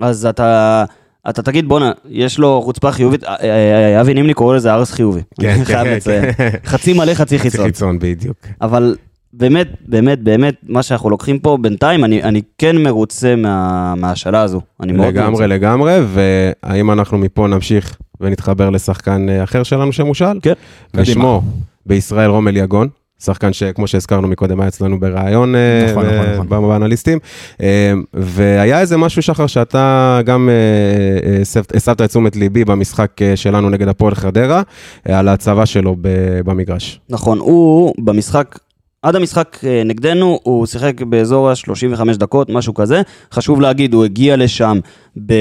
אז אתה... אתה תגיד, בואנה, יש לו חוצפה חיובית, אה, אה, אבי נימני קורא לזה ארס חיובי. כן, כן. כן. חצי מלא, חצי חצי חיצון. חיצון, בדיוק. אבל באמת, באמת, באמת, מה שאנחנו לוקחים פה בינתיים, אני, אני כן מרוצה מה, מהשאלה הזו. אני מאוד לגמרי, מרוצה. לגמרי, והאם אנחנו מפה נמשיך ונתחבר לשחקן אה, אחר שלנו שמושל? כן. ושמו בישראל רומל יגון. שחקן שכמו שהזכרנו מקודם היה אצלנו בריאיון אה, נכון, נכון, נכון. ב- באנליסטים אה, והיה איזה משהו שחר שאתה גם הסבת- את תשומת ליבי במשחק שלנו נגד הפועל חדרה על ההצבה שלו במגרש. נכון, הוא במשחק, עד המשחק אה, נגדנו, הוא שיחק באזור ה-35 דקות, משהו כזה. חשוב להגיד, הוא הגיע לשם ב...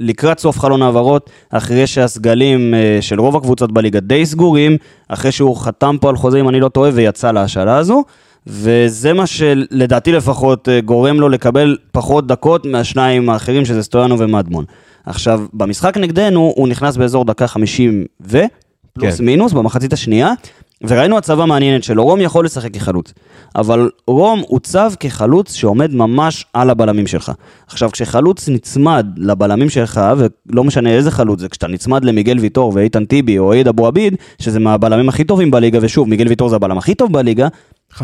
לקראת סוף חלון העברות, אחרי שהסגלים אה, של רוב הקבוצות בליגה די סגורים, אחרי שהוא חתם פה על חוזה, אם אני לא טועה, ויצא להשאלה הזו. וזה מה שלדעתי לפחות אה, גורם לו לקבל פחות דקות מהשניים האחרים, שזה סטויאנו ומדמון. עכשיו, במשחק נגדנו, הוא נכנס באזור דקה 50 ו... פלוס כן. מינוס במחצית השנייה, וראינו הצבה מעניינת שלו, רום יכול לשחק כחלוץ, אבל רום הוצב כחלוץ שעומד ממש על הבלמים שלך. עכשיו, כשחלוץ נצמד לבלמים שלך, ולא משנה איזה חלוץ זה, כשאתה נצמד למיגל ויטור ואיתן טיבי או עיד אבו עביד, שזה מהבלמים הכי טובים בליגה, ושוב, מיגל ויטור זה הבלם הכי טוב בליגה,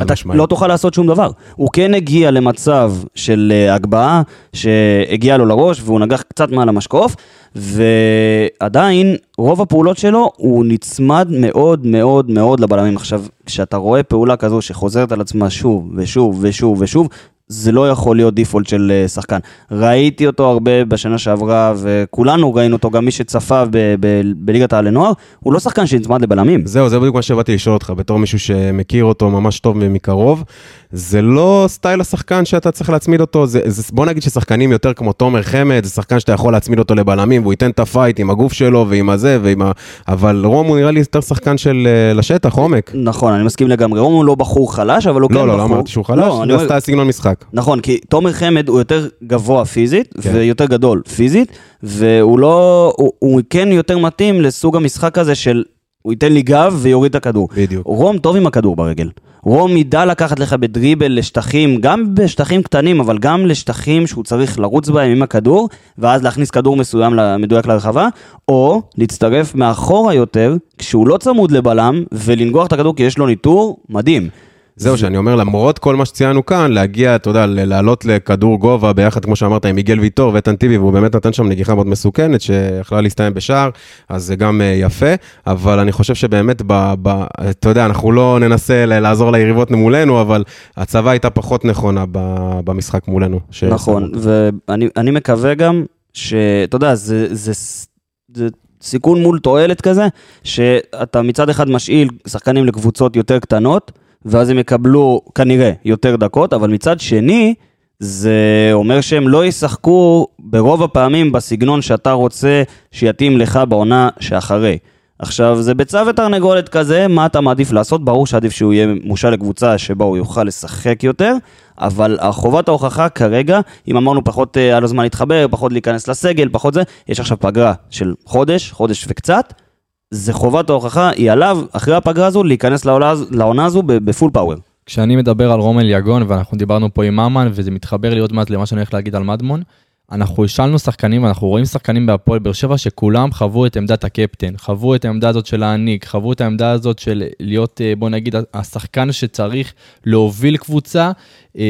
אתה משמעית. לא תוכל לעשות שום דבר. הוא כן הגיע למצב של אה, הגבהה, שהגיע לו לראש, והוא נגח קצת מעל המשקוף, ועדיין, רוב הפעולות שלו, הוא נצמד מאוד מאוד מאוד לבלמים. עכשיו, כשאתה רואה פעולה כזו שחוזרת על עצמה שוב ושוב ושוב ושוב, זה לא יכול להיות default של אה, שחקן. ראיתי אותו הרבה בשנה שעברה, וכולנו ראינו אותו, גם מי שצפה ב- ב- בליגת העל לנוער, הוא לא שחקן שנצמד לבלמים. זהו, זה בדיוק מה שבאתי לשאול אותך, בתור מישהו שמכיר אותו ממש טוב ומקרוב. זה לא סטייל השחקן שאתה צריך להצמיד אותו, זה, זה, בוא נגיד ששחקנים יותר כמו תומר חמד, זה שחקן שאתה יכול להצמיד אותו לבלמים, והוא ייתן את ה fight עם הגוף שלו ועם הזה ועם ה... אבל רום הוא נראה לי יותר שחקן של אה, לשטח, עומק. נכון, אני מסכים לגמרי. רום הוא לא בחור חלש, אבל הוא כן לא, בחור... לא, לא אמרתי שהוא חלש, לא, אני זה אומר- סטייל סגנון משחק. נכון, כי תומר חמד הוא יותר גבוה פיזית, כן. ויותר גדול פיזית, והוא לא... הוא, הוא כן יותר מתאים לסוג המשחק הזה של... הוא ייתן לי גב ויוריד את הכדור. בדיוק. רום טוב עם הכדור ברגל. רום ידע לקחת לך בדריבל לשטחים, גם בשטחים קטנים, אבל גם לשטחים שהוא צריך לרוץ בהם עם הכדור, ואז להכניס כדור מסוים מדויק לרחבה, או להצטרף מאחורה יותר, כשהוא לא צמוד לבלם, ולנגוח את הכדור כי יש לו ניטור מדהים. זהו, שאני אומר, למרות כל מה שציינו כאן, להגיע, אתה יודע, לעלות לכדור גובה ביחד, כמו שאמרת, עם מיגל ויטור ואיתן טיבי, והוא באמת נתן שם נגיחה מאוד מסוכנת, שיכלה להסתיים בשער, אז זה גם אה, יפה, אבל אני חושב שבאמת, ב, ב, אתה יודע, אנחנו לא ננסה לעזור ליריבות מולנו, אבל הצבא הייתה פחות נכונה במשחק מולנו. נכון, ואני אני מקווה גם שאתה יודע, זה, זה, זה סיכון מול תועלת כזה, שאתה מצד אחד משאיל שחקנים לקבוצות יותר קטנות, ואז הם יקבלו כנראה יותר דקות, אבל מצד שני, זה אומר שהם לא ישחקו ברוב הפעמים בסגנון שאתה רוצה שיתאים לך בעונה שאחרי. עכשיו, זה ביצה ותרנגולת כזה, מה אתה מעדיף לעשות? ברור שעדיף שהוא יהיה מושל לקבוצה שבה הוא יוכל לשחק יותר, אבל חובת ההוכחה כרגע, אם אמרנו פחות אה, על הזמן להתחבר, פחות להיכנס לסגל, פחות זה, יש עכשיו פגרה של חודש, חודש וקצת, זה חובת ההוכחה, היא עליו, אחרי הפגרה הזו, להיכנס לעונה, לעונה הזו בפול פאוור. כשאני מדבר על רומל יגון, ואנחנו דיברנו פה עם ממן, וזה מתחבר לי עוד מעט למה שאני הולך להגיד על מדמון, אנחנו השלנו שחקנים, אנחנו רואים שחקנים בהפועל באר שבע שכולם חוו את עמדת הקפטן, חוו את העמדה הזאת של להעניק, חוו את העמדה הזאת של להיות, אה, בוא נגיד, השחקן שצריך להוביל קבוצה, אה,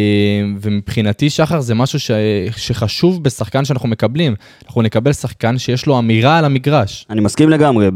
ומבחינתי, שחר, זה משהו ש... שחשוב בשחקן שאנחנו מקבלים. אנחנו נקבל שחקן שיש לו אמירה על המגרש. אני מסכים לגמרי,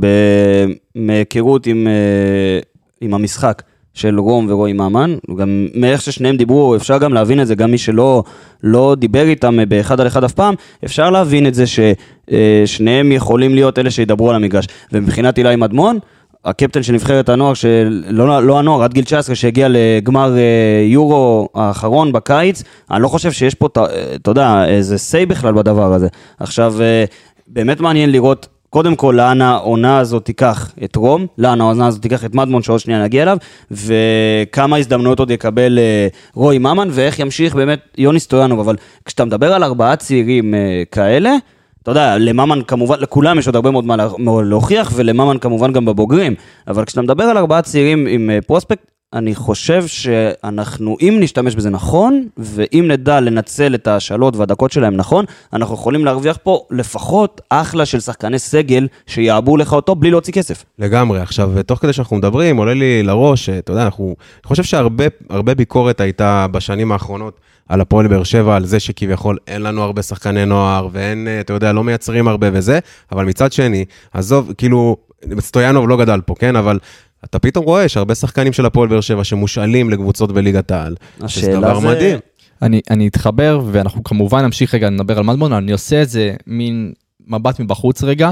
מהיכרות עם, אה, עם המשחק של רום ורועי ממן, גם מאיך ששניהם דיברו, אפשר גם להבין את זה, גם מי שלא לא דיבר איתם באחד על אחד אף פעם, אפשר להבין את זה ששניהם יכולים להיות אלה שידברו על המגרש. ומבחינת אילי מדמון, הקפטן של נבחרת הנוער, של, לא, הנוער, עד גיל 19, שהגיע לגמר אה, יורו האחרון בקיץ, אני לא חושב שיש פה, אה, אתה יודע, איזה say בכלל בדבר הזה. עכשיו, אה, באמת מעניין לראות, קודם כל, לאן העונה הזאת תיקח את רום, לאן העונה הזאת תיקח את מדמון, שעוד שנייה נגיע אליו, וכמה הזדמנויות עוד יקבל אה, רועי ממן, ואיך ימשיך באמת יוני סטויאנוב, אבל כשאתה מדבר על ארבעה צעירים אה, כאלה, אתה יודע, לממן כמובן, לכולם יש עוד הרבה מאוד מה להוכיח, ולממן כמובן גם בבוגרים. אבל כשאתה מדבר על ארבעה צעירים עם אה, פרוספקט, אני חושב שאנחנו, אם נשתמש בזה נכון, ואם נדע לנצל את השאלות והדקות שלהם נכון, אנחנו יכולים להרוויח פה לפחות אחלה של שחקני סגל שיעבו לך אותו בלי להוציא כסף. לגמרי. עכשיו, תוך כדי שאנחנו מדברים, עולה לי לראש, אתה יודע, אנחנו, אני חושב שהרבה הרבה ביקורת הייתה בשנים האחרונות על הפועל באר שבע, על זה שכביכול אין לנו הרבה שחקני נוער, ואין, אה, אתה יודע, לא מייצרים הרבה וזה, אבל מצד שני, עזוב, כאילו, סטויאנוב לא גדל פה, כן? אבל... אתה פתאום רואה שהרבה שחקנים של הפועל באר שבע שמושאלים לקבוצות בליגת העל, שזה השאלה דבר זה- מדהים. אני, אני אתחבר, ואנחנו כמובן נמשיך רגע לדבר על מדמון, אני עושה את זה מין מבט מבחוץ רגע.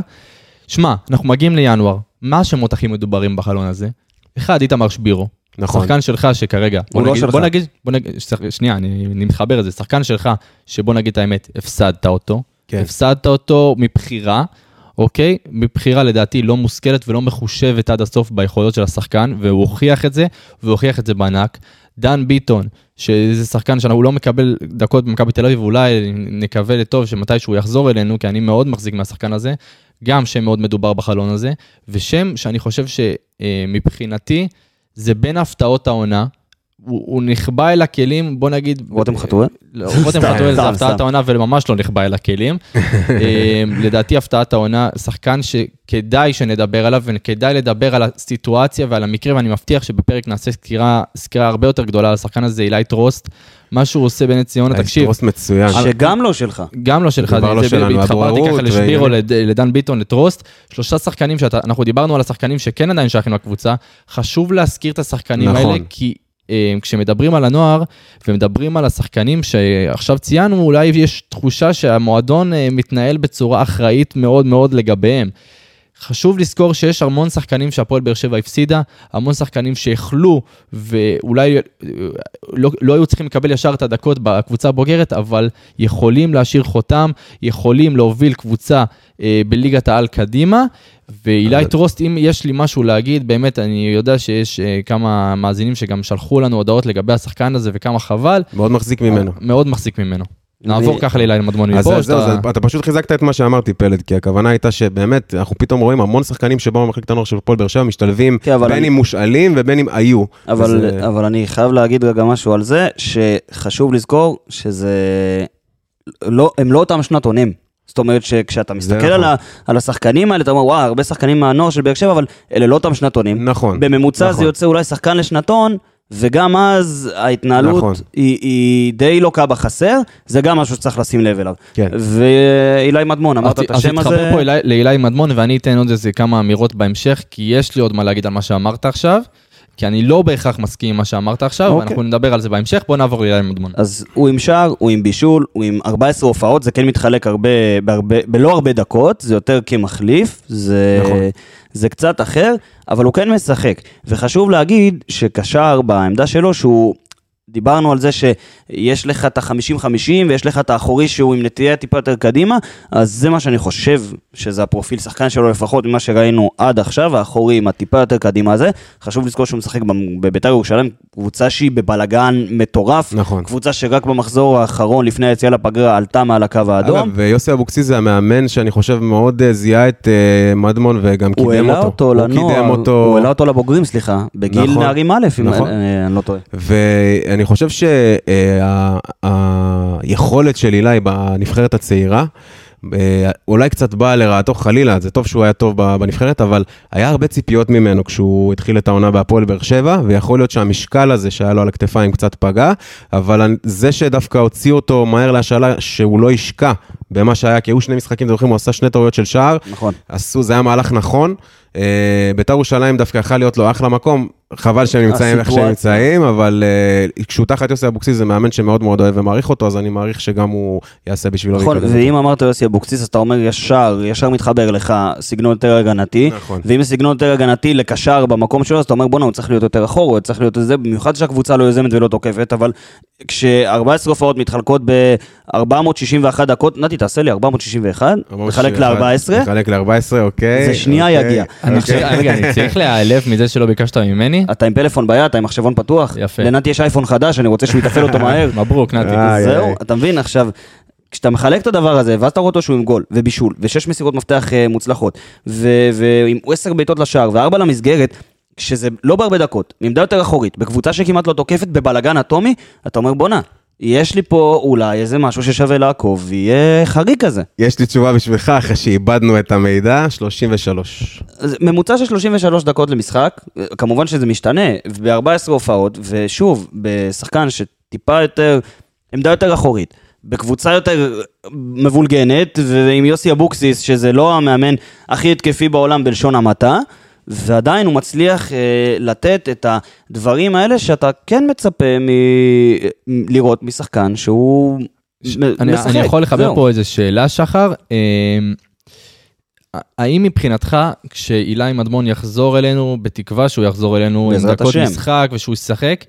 שמע, אנחנו מגיעים לינואר, מה השמות הכי מדוברים בחלון הזה? אחד, איתמר שבירו. נכון. שחקן שלך שכרגע, בוא לא נגיד, שלך. בוא נגיד, בוא נגיד, שח- שנייה, אני, אני מתחבר לזה, שחקן שלך, שבוא נגיד את האמת, הפסדת אותו, כן. הפסדת אותו מבחירה, אוקיי? מבחירה לדעתי לא מושכלת ולא מחושבת עד הסוף ביכולות של השחקן, והוא הוכיח את זה, והוא הוכיח את זה בענק. דן ביטון, שזה שחקן שהוא לא מקבל דקות במכבי תל אביב, אולי נקווה לטוב שמתישהו יחזור אלינו, כי אני מאוד מחזיק מהשחקן הזה, גם שם מאוד מדובר בחלון הזה, ושם שאני חושב שמבחינתי זה בין הפתעות העונה. הוא, הוא נחבא אל הכלים, בוא נגיד... רותם חתואל? לא, רותם חתואל זה הפתעת. העונה וממש לא נחבא אל הכלים. אה, לדעתי הפתעת העונה, שחקן שכדאי שנדבר עליו וכדאי לדבר על הסיטואציה ועל המקרה, ואני מבטיח שבפרק נעשה סקירה, סקירה הרבה יותר גדולה על השחקן הזה, אילי טרוסט. מה שהוא עושה בנס ציונה, תקשיב, טרוסט מצוין. שגם לא שלך. גם לא שלך, זה כבר לא שלנו, אבו ככה לשבירו, לדן ביטון, לטרוסט, שלושה שחקנים שאנחנו דיברנו על השחקנים שכן עדיין שייכים לקבוצה, חשוב להזכיר את השחקנים נכון. האלה, כי אה, כשמדברים על הנוער ומדברים על השחקנים שעכשיו ציינו, אולי יש תחושה שהמועדון אה, מתנהל בצורה אחראית מאוד מאוד לגביהם. חשוב לזכור שיש המון שחקנים שהפועל באר שבע הפסידה, המון שחקנים שיכלו ואולי אה, לא, לא היו צריכים לקבל ישר את הדקות בקבוצה הבוגרת, אבל יכולים להשאיר חותם, יכולים להוביל קבוצה אה, בליגת העל קדימה. ואילי אבל- טרוסט, אם יש לי משהו להגיד, באמת, אני יודע שיש אה, כמה מאזינים שגם שלחו לנו הודעות לגבי השחקן הזה וכמה חבל, מאוד מחזיק ממנו. מאוד מחזיק ממנו. נעבור ככה לאילי מדמון אז מפה. זה- זהו, אתה פשוט חיזקת את מה שאמרתי, פלד, כי הכוונה הייתה שבאמת, אנחנו פתאום רואים המון שחקנים שבאו ממחלקת הנוער של הפועל באר שבע משתלבים, כן, בין אני- אם מושאלים ובין אם היו. אבל, אני חייב להגיד רגע משהו על זה, שחשוב לזכור שזה... לא, הם לא אותם שנתונים. זאת אומרת שכשאתה מסתכל נכון. על, ה, על השחקנים האלה, אתה אומר, וואו, הרבה שחקנים מהנוער של באר שבע, אבל אלה לא אותם שנתונים. נכון. בממוצע נכון. זה יוצא אולי שחקן לשנתון, וגם אז ההתנהלות נכון. היא, היא די לוקה בחסר, זה גם משהו שצריך לשים לב אליו. כן. ואילי מדמון, אמרת את השם אז הזה. תתחבר פה לאילי מדמון ואני אתן עוד איזה כמה אמירות בהמשך, כי יש לי עוד מה להגיד על מה שאמרת עכשיו, כי אני לא בהכרח מסכים עם מה שאמרת עכשיו, אוקיי. ואנחנו נדבר על זה בהמשך, בוא נעבור לאילי מדמון. אז הוא עם שער, הוא עם בישול, הוא עם 14 הופעות, זה כן מתחלק הרבה, בהרבה, בלא הרבה דקות, זה יותר כמחליף, זה, נכון. זה קצת אחר, אבל הוא כן משחק. וחשוב להגיד שקשר בעמדה שלו, שהוא... דיברנו על זה שיש לך את ה-50-50 ויש לך את האחורי שהוא עם נטייה טיפה יותר קדימה, אז זה מה שאני חושב שזה הפרופיל שחקן שלו לפחות ממה שראינו עד עכשיו, האחורי עם הטיפה יותר קדימה הזה. חשוב לזכור שהוא משחק בביתר ירושלים, קבוצה שהיא בבלגן מטורף, נכון. קבוצה שרק במחזור האחרון לפני היציאה לפגרה עלתה מעל הקו האדום. אגב, ויוסי אבוקסיס זה המאמן שאני חושב מאוד אה, זיהה את אה, מדמון וגם הוא קידם אותו. אותו הוא לנוער, קידם אותו. הוא העלה אותו לבוגרים, סליחה, בגיל נכון, נערים א', אם נכון. אני אני לא טועה. ואני חושב שהיכולת של אילי בנבחרת הצעירה, אה, אולי קצת באה לרעתו חלילה, זה טוב שהוא היה טוב בנבחרת, אבל היה הרבה ציפיות ממנו כשהוא התחיל את העונה בהפועל באר שבע, ויכול להיות שהמשקל הזה שהיה לו על הכתפיים קצת פגע, אבל אני- זה שדווקא הוציא אותו מהר להשאלה, שהוא לא ישקע במה שהיה, כי היו שני משחקים, זוכרים, הוא עשה שני טעויות של שער, נכון. עשו, זה היה מהלך נכון. אה, ביתר ירושלים דווקא יכול להיות לו אחלה מקום, חבל שהם נמצאים איך שהם. נמצאים, אבל אה, כשהוא תחת יוסי אבוקסיס זה מאמן שמאוד מאוד אוהב ומעריך אותו, אז אני מעריך שגם הוא יעשה בשבילו נכון, ואם אמרת יוסי אבוקסיס, אז אתה אומר ישר, ישר מתחבר לך סגנון יותר הגנתי, נכון. ואם סגנון יותר הגנתי לקשר במקום שלו, אז אתה אומר בואנה, הוא צריך להיות יותר אחורה, הוא צריך להיות זה, במיוחד שהקבוצה לא יוזמת ולא תוקפת, אבל כש-14 הופעות מתחלקות ב-461 דקות, נתי, תעשה לי 461, תחלק ל-14, תחלק ל-14, אוקיי. זה שנייה אוקיי. יגיע. אני חושב- רגע, אני צריך להיעלב מזה שלא ביקשת ממני? אתה עם פלאפון ביד, אתה עם מחשבון פתוח, יפה. לנתי יש אייפון חדש, אני רוצה שהוא יתפעל אותו מהר. מברוק, נתי. זהו. אתה מבין עכשיו, כשאתה מחלק את הדבר הזה, ואז אתה רואה אותו שהוא עם גול, ובישול, ושש מסירות מפתח אה, מוצלחות, ו- ועם עשר בעיטות לשער, וארבע למסגרת, כשזה לא בהרבה דקות, מעמדה יותר אחורית, בקבוצה שכמעט לא תוקפת, בבלגן אטומי, אתה אומר בואנה, יש לי פה אולי איזה משהו ששווה לעקוב, ויהיה חריג כזה. יש לי תשובה בשבילך, אחרי שאיבדנו את המידע, 33. אז ממוצע של 33 דקות למשחק, כמובן שזה משתנה, ב-14 הופעות, ושוב, בשחקן שטיפה יותר, עמדה יותר אחורית, בקבוצה יותר מבולגנת, ועם יוסי אבוקסיס, שזה לא המאמן הכי התקפי בעולם בלשון המעטה, ועדיין הוא מצליח אה, לתת את הדברים האלה שאתה כן מצפה מ- לראות משחקן שהוא ש- אני, משחק. אני יכול לחבר זהו. פה איזה שאלה, שחר. אמ, האם מבחינתך, כשאילי מדמון יחזור אלינו, בתקווה שהוא יחזור אלינו עם דקות השם. משחק ושהוא ישחק,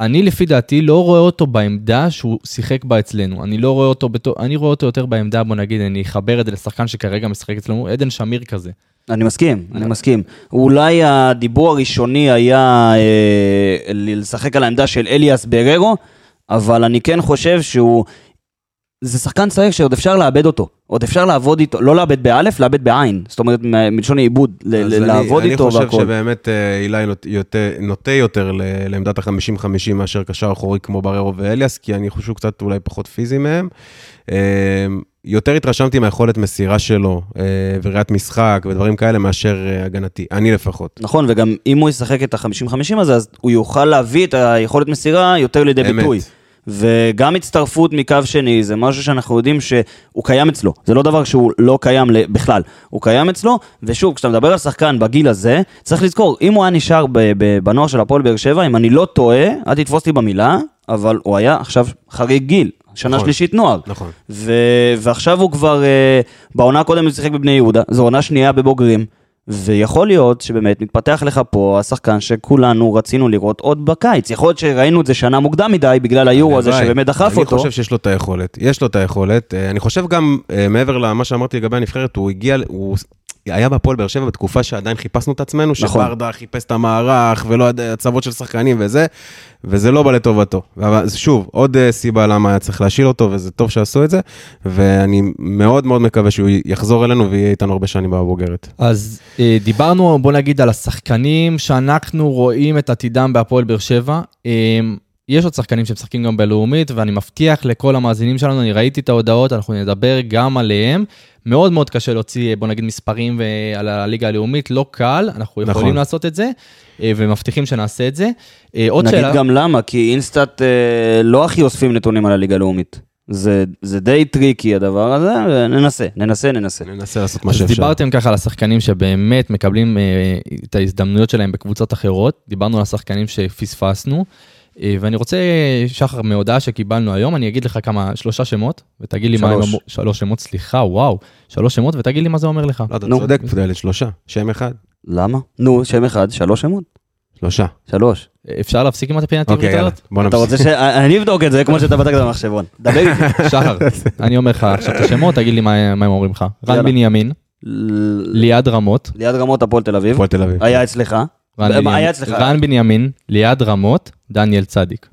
אני לפי דעתי לא רואה אותו בעמדה שהוא שיחק בה אצלנו. אני לא רואה אותו בתור, אני רואה אותו יותר בעמדה, בוא נגיד, אני אחבר את זה לשחקן שכרגע משחק אצלנו, עדן שמיר כזה. אני מסכים, אני מסכים. אולי הדיבור הראשוני היה אה, לשחק על העמדה של אליאס בררו, אבל אני כן חושב שהוא... זה שחקן צעיר שעוד אפשר לאבד אותו. עוד אפשר לעבוד איתו, לא לאבד באלף, לאבד בעין. זאת אומרת, מלשון עיבוד, ל- אז ל- אני- לעבוד איתו אני חושב והכל. שבאמת אה, אילי נוטה יותר לעמדת ה-50-50 מאשר קשר אחורי כמו בררו ואליאס, כי אני חושב שהוא קצת אולי פחות פיזי מהם. יותר התרשמתי מהיכולת מסירה שלו, אה, וראיית משחק ודברים כאלה מאשר אה, הגנתי, אני לפחות. נכון, וגם אם הוא ישחק את ה-50-50 הזה, אז הוא יוכל להביא את היכולת מסירה יותר לידי אמת. ביטוי. וגם הצטרפות מקו שני זה משהו שאנחנו יודעים שהוא קיים אצלו. זה לא דבר שהוא לא קיים בכלל, הוא קיים אצלו, ושוב, כשאתה מדבר על שחקן בגיל הזה, צריך לזכור, אם הוא היה נשאר בנוער של הפועל באר שבע, אם אני לא טועה, אל תתפוס אותי במילה, אבל הוא היה עכשיו חריג גיל, שנה נכון. שלישית נוער. נכון. ו- ועכשיו הוא כבר, uh, בעונה הקודמת הוא שיחק בבני יהודה, זו עונה שנייה בבוגרים, ויכול להיות שבאמת מתפתח לך פה השחקן שכולנו רצינו לראות עוד בקיץ. יכול להיות שראינו את זה שנה מוקדם מדי בגלל היורו הזה. שבאמת דחף אותו. אני חושב שיש לו את היכולת, יש לו את היכולת. אה, אני חושב גם, אה, מעבר למה שאמרתי לגבי הנבחרת, הוא הגיע, הוא היה בהפועל באר שבע בתקופה שעדיין חיפשנו את עצמנו, נכון. שברדה חיפש את המערך, ולא יודע, הצוות של שחקנים וזה, וזה לא בא לטובתו. אבל שוב, עוד אה, סיבה למה היה צריך להשיל אותו, וזה טוב שעשו את זה, ואני מאוד מאוד מקווה שהוא יחזור אלינו ויהיה איתנו הרבה שנים בבוגרת. אז אה, דיברנו, בוא נגיד, על השחקנים שאנחנו רואים את עתידם בהפועל באר שבע. אה, יש עוד שחקנים שמשחקים גם בלאומית, ואני מבטיח לכל המאזינים שלנו, אני ראיתי את ההודעות, אנחנו נדבר גם עליהם. מאוד מאוד קשה להוציא, אה, בוא נגיד, מספרים ו- על הליגה הלאומית, לא קל, אנחנו יכולים נכון. לעשות את זה, אה, ומבטיחים שנעשה את זה. אה, עוד נגיד שאלה, גם למה, כי InStat אה, לא הכי אוספים נתונים על הליגה הלאומית. זה, זה די טריקי הדבר הזה, וננסה, ננסה, ננסה. ננסה לעשות מה אז שאפשר. דיברתם ככה על השחקנים שבאמת מקבלים אה, את ההזדמנויות שלהם בקבוצות אחרות, דיברנו על השחקנים שפספסנו, אה, ואני רוצה, שחר, מהודעה שקיבלנו היום, אני אגיד לך כמה, שלושה שמות, ותגיד לי מה הם שלוש. אמרו, שלוש שמות, סליחה, וואו, שלוש שמות, ותגיד לי מה זה אומר לך. לא, אתה נו. צודק, ילד, שלושה, שם אחד, למה? נו, שם אחד, שלוש שמות? שלושה. שלוש. אפשר להפסיק עם אוקיי, יאללה, הזאת? בוא אתה נמשיך. רוצה ש... אני אבדוק את זה כמו שאתה בדקת במחשבון. דבר איתי. שחר, אני אומר לך עכשיו את השמות, תגיד לי מה מה הם אומרים לך. רן. בנימין, ליעד רמות, ליד רמות הפועל תל אביב. הפועל תל אביב. היה אצלך. רן בנימין- היה אצלך? רן בנימין, ליעד רמות, דניאל צדיק.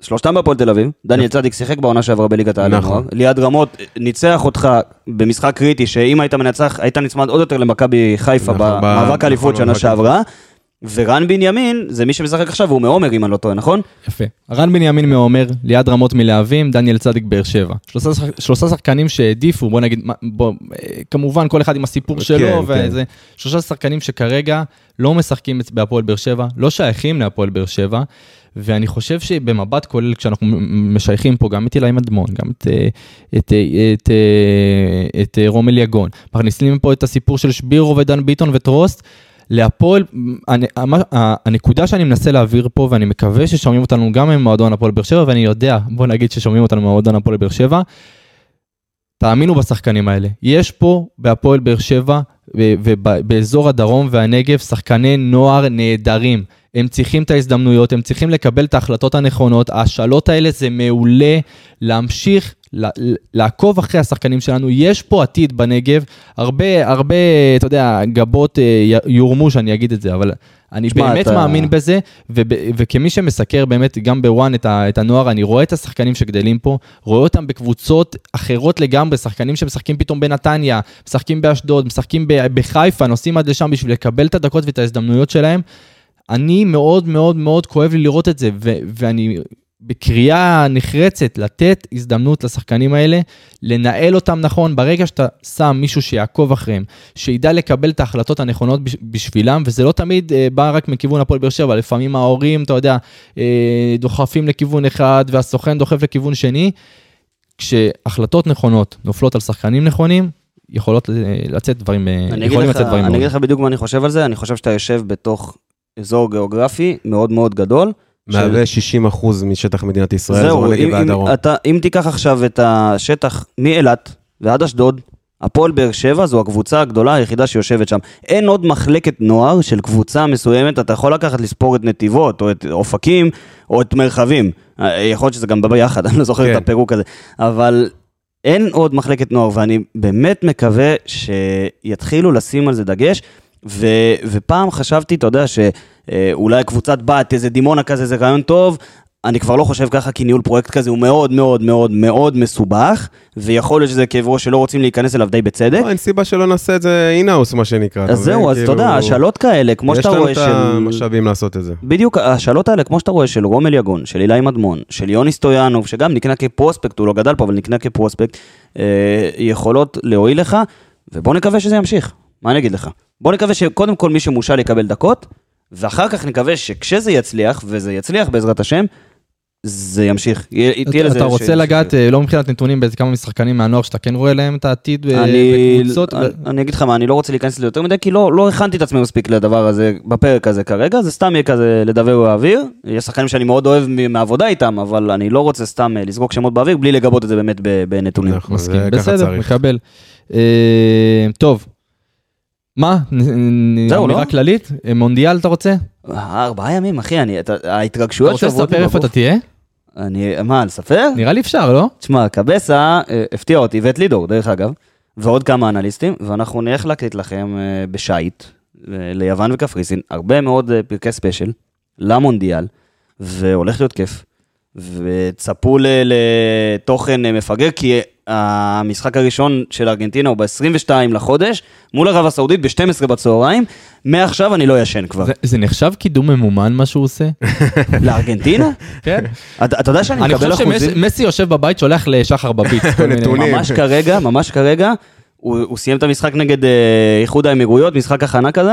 שלושתם בהפועל תל אביב. דניאל צדיק שיחק בעונה שעברה בליגת העל נכון. הנוער. ליעד רמות ניצח אותך במשחק קריטי, שאם היית מנצח, היית נצמד עוד יותר למכבי חיפה נכון, במאבק האליפות נכון, שנה במאבק שעברה. ורן בנימין זה מי שמשחק עכשיו, הוא מעומר אם אני לא טועה, נכון? יפה. רן בנימין מעומר, ליעד רמות מלהבים, דניאל צדיק באר שבע. שלושה, שח- שלושה שחקנים שהעדיפו, בוא נגיד, בוא, אה, כמובן כל אחד עם הסיפור כן, שלו, כן. וזה, שלושה שחקנים שכרגע לא משחקים בהפועל באר שבע, לא שייכים להפועל באר שבע, ואני חושב שבמבט כולל, כשאנחנו משייכים פה גם את אילי מדמון, גם את, אה, את, אה, את, את אה, רומל יגון, מכניסים פה את הסיפור של שבירו ודן ביטון וטרוסט, להפועל, הנקודה שאני מנסה להעביר פה, ואני מקווה ששומעים אותנו גם ממועדון הפועל באר שבע, ואני יודע, בוא נגיד ששומעים אותנו ממועדון הפועל באר שבע, תאמינו בשחקנים האלה. יש פה בהפועל באר שבע ובאזור הדרום והנגב שחקני נוער נהדרים. הם צריכים את ההזדמנויות, הם צריכים לקבל את ההחלטות הנכונות. ההשאלות האלה זה מעולה להמשיך לעקוב אחרי השחקנים שלנו, יש פה עתיד בנגב, הרבה, הרבה, אתה יודע, גבות אה, יורמו שאני אגיד את זה, אבל אני שמע, באמת אתה- מאמין בזה, וב- וכמי שמסקר באמת גם בוואן את, ה- את הנוער, אני רואה את השחקנים שגדלים פה, רואה אותם בקבוצות אחרות לגמרי, שחקנים שמשחקים פתאום בנתניה, משחקים באשדוד, משחקים בחיפה, נוסעים עד לשם בשביל לקבל את הדקות ואת ההזדמנויות שלהם. אני מאוד מאוד מאוד כואב לי לראות את זה, ו- ואני בקריאה נחרצת לתת הזדמנות לשחקנים האלה, לנהל אותם נכון, ברגע שאתה שם מישהו שיעקוב אחריהם, שידע לקבל את ההחלטות הנכונות בש- בשבילם, וזה לא תמיד אה, בא רק מכיוון הפועל באר שבע, לפעמים ההורים, אתה יודע, אה, דוחפים לכיוון אחד והסוכן דוחף לכיוון שני. כשהחלטות נכונות נופלות על שחקנים נכונים, יכולות אה, לצאת דברים, יכולים לך- לצאת דברים אני אגיד. לך בדיוק מה אני חושב על זה, אני חושב שאתה יושב בתוך אזור גיאוגרפי מאוד מאוד גדול. מהווה 60% משטח מדינת ישראל, זהו, הנגב אם- והדרום. אם אתה- אם תיקח עכשיו את השטח מאילת ועד אשדוד, הפועל באר שבע זו הקבוצה הגדולה היחידה שיושבת שם. אין עוד מחלקת נוער של קבוצה מסוימת, אתה יכול לקחת לספור את נתיבות, או את אופקים, או את מרחבים. אה, יכול להיות שזה גם בא ביחד, אני לא זוכר כן. את הפירוק הזה. אבל אין עוד מחלקת נוער, ואני באמת מקווה שיתחילו לשים על זה דגש. ו, ופעם חשבתי, אתה יודע, שאולי קבוצת בת, איזה דימונה כזה, זה רעיון טוב. אני כבר לא חושב ככה, כי ניהול פרויקט כזה הוא מאוד מאוד מאוד מאוד מסובך, ויכול להיות שזה כאב ראש שלא רוצים להיכנס אליו די בצדק. לא, אין סיבה שלא נעשה את זה אינהאוס, מה שנקרא. אתה אז זהו? אז אתה כאילו, יודע, השאלות כאלה, כמו שאתה רואה יש לנו את של... המשאבים לעשות את זה. בדיוק, השאלות האלה, כמו שאתה רואה, של רומל יגון, של אילי מדמון, של יוני סטויאנוב, שגם נקנה כפרוספקט, הוא לא גדל פה, אבל נקנה כפרוספקט, אה, יכולות להועיל לך, ובוא נקווה שזה ימשיך. מה אני אגיד לך? בוא נקווה שקודם כל מי שמושל יקבל דקות, ואחר כך נקווה שכשזה יצליח, וזה יצליח בעזרת השם, זה ימשיך. יהיה- תהיה לזה... אתה רוצה ש- לגעת, אה, לא מבחינת נתונים, באיזה כמה משחקנים מהנוער שאתה כן רואה להם את העתיד אה, אני, בקבוצות? אני, אני אגיד לך מה, אני לא רוצה להיכנס לזה יותר מדי, כי לא, לא הכנתי את עצמי מספיק לדבר הזה בפרק הזה כרגע, זה סתם יהיה כזה לדבר באוויר. יש שחקנים שאני מאוד אוהב מ- מהעבודה איתם, אבל אני לא רוצה סתם אה, לזרוק שמות באוויר בלי לגבות את זה באמת ב- בנתונים. נכון, מסכים, זה ככה בסדר. מקבל. אה, טוב, מה, זהו, לא? אמירה כללית? אה, מונדיאל אתה רוצה? ארבעה ימים, אחי, אני, אתה, אתה ההתרגשויות רוצה לספר איפה אתה. תהיה? אני, מה, לספר? נראה לי אפשר, לא? תשמע, קבסה אה, הפתיע אותי, ואת לידור, דרך אגב, ועוד כמה אנליסטים, ואנחנו נלך להקליט לכם אה, בשייט, ליוון וקפריסין, הרבה מאוד פרקי ספיישל, למונדיאל, והולך להיות כיף. וצפו ל- לתוכן אה, מפגר, כי המשחק הראשון של ארגנטינה הוא ב-22 לחודש, מול ערב הסעודית ב-12 בצהריים, מעכשיו אני לא ישן כבר. זה- זה נחשב קידום ממומן מה שהוא עושה? לארגנטינה? כן. אתה אתה יודע שאני אני מקבל חושב אחוזים? שמסי יושב בבית, שולח לשחר בביט. מיני- נתונים. ממש כרגע, ממש כרגע, הוא, הוא סיים את המשחק נגד אה, איחוד האמירויות, משחק הכנה כזה,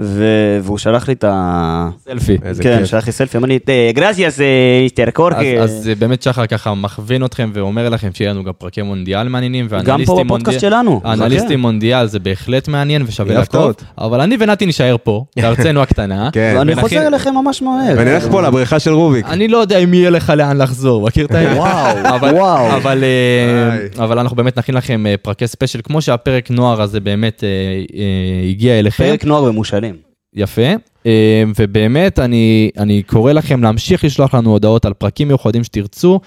ו, והוא שלח לי את ה... סלפי. כן, כיף. שלח לי סלפי, אמר לי, gracias, mister אז, קורקי. אז אה, באמת שחר ככה מכווין אתכם ואומר לכם שיהיה לנו גם פרקי מונדיאל מעניינים. גם פה בפודקאסט מונדיאל- שלנו. האנליסטים מונדיאל זה בהחלט מעניין ושווה לעקוב. אבל אני ונתי נישאר פה, בארצנו הקטנה. כן. ואני ונכין- חוזר אליכם ממש מהר. ונלך פה לבריכה של רוביק. אני לא יודע אם יהיה לך לאן לחזור, מכיר את העניין? וואו, אבל, וואו. אבל, אה, אנחנו באמת נכין לכם אה, פרקי special, כמו שהפרק נוער הזה באמת אה, אה, הגיע אליכם. פרק נוער במושאלים. יפה, אה, ובאמת אני, אני קורא לכם להמשיך לשלוח לנו הודעות על פרקים מיוחדים שתרצו,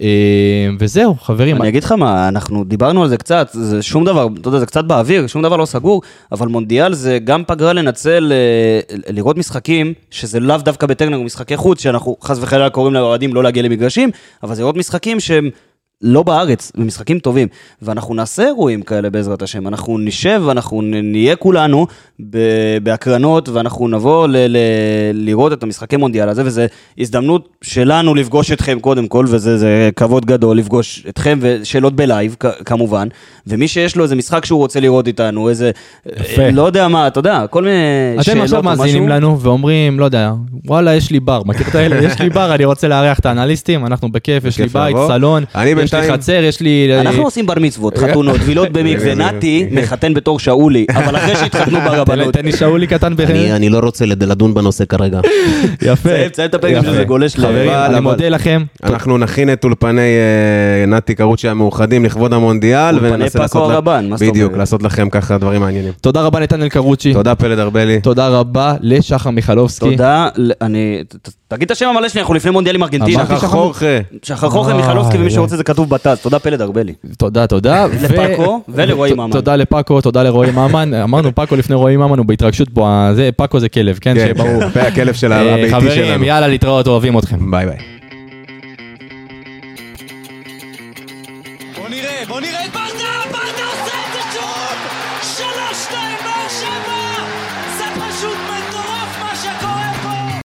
אה, וזהו, חברים. אני אגיד לך מה, אנחנו דיברנו על זה קצת, זה שום דבר, אתה יודע, זה קצת באוויר, שום דבר לא סגור, אבל מונדיאל זה גם פגרה לנצל, אה, לראות משחקים, שזה לאו דווקא בטרנר, משחקי חוץ, שאנחנו חס וחלילה קוראים לאוהדים לא להגיע למגרשים, אבל זה לראות משחקים שהם... לא בארץ, ומשחקים טובים. ואנחנו נעשה אירועים כאלה בעזרת השם. אנחנו נשב ואנחנו נ- נהיה כולנו בהקרנות, ואנחנו נבוא ל- ל- לראות את המשחקי מונדיאל הזה, וזו הזדמנות שלנו לפגוש אתכם קודם כל, וזה זה כבוד גדול לפגוש אתכם, ושאלות בלייב כ- כמובן. ומי שיש לו איזה משחק שהוא רוצה לראות איתנו, איזה... יפה. לא יודע מה, אתה יודע, כל מיני שאלות אתם עכשיו או מאזינים משהו. לנו ואומרים, לא יודע, וואלה, יש לי בר, מכיר את האלה? יש לי בר, אני רוצה לארח את האנליסטים, אנחנו בכיף, יש לי בית. סלון, יש לי חצר, יש לי... אנחנו עושים בר מצוות, חתונות, טבילות במקווה, נתי מחתן בתור שאולי, אבל אחרי שהתחתנו ברבנות. תן לי שאולי קטן ב... אני לא רוצה לד- לדון בנושא כרגע. יפה. תסיים, את הפרק יפה. שזה גולש ל... אני מודה לכם. אנחנו נכין את אולפני אה, נתי קרוצ'י המאוחדים לכבוד המונדיאל, אולפני וננסה פאקו לעשות... לה- הרבן, מה זאת בדיוק, אומרת? לעשות לכם ככה דברים מעניינים. תודה רבה נתנאל קרוצ'י. תודה פלד ארבלי. תודה רבה לשחר מיכלובסקי. תודה, אני... תגיד את השם המלא שלי, אנחנו לפני מונדיאל עם ארגנטינה. שחר חורכה. שחר וואי, מיכלובסקי, ומי שרוצה זה כתוב כתוב בט"ז, תודה פלד ארבלי. תודה, תודה. לפאקו ולרועי ממן. תודה לפאקו, תודה לרועי ממן. אמרנו פאקו לפני רועי ממן, הוא בהתרגשות פה, זה, פאקו זה כלב, כן? כן, שברור. כן, הכלב של אה, הביתי חברים, שלנו. יאללה, להתראות, אוהבים אתכם. ביי ביי. בוא נראה, בוא נראה!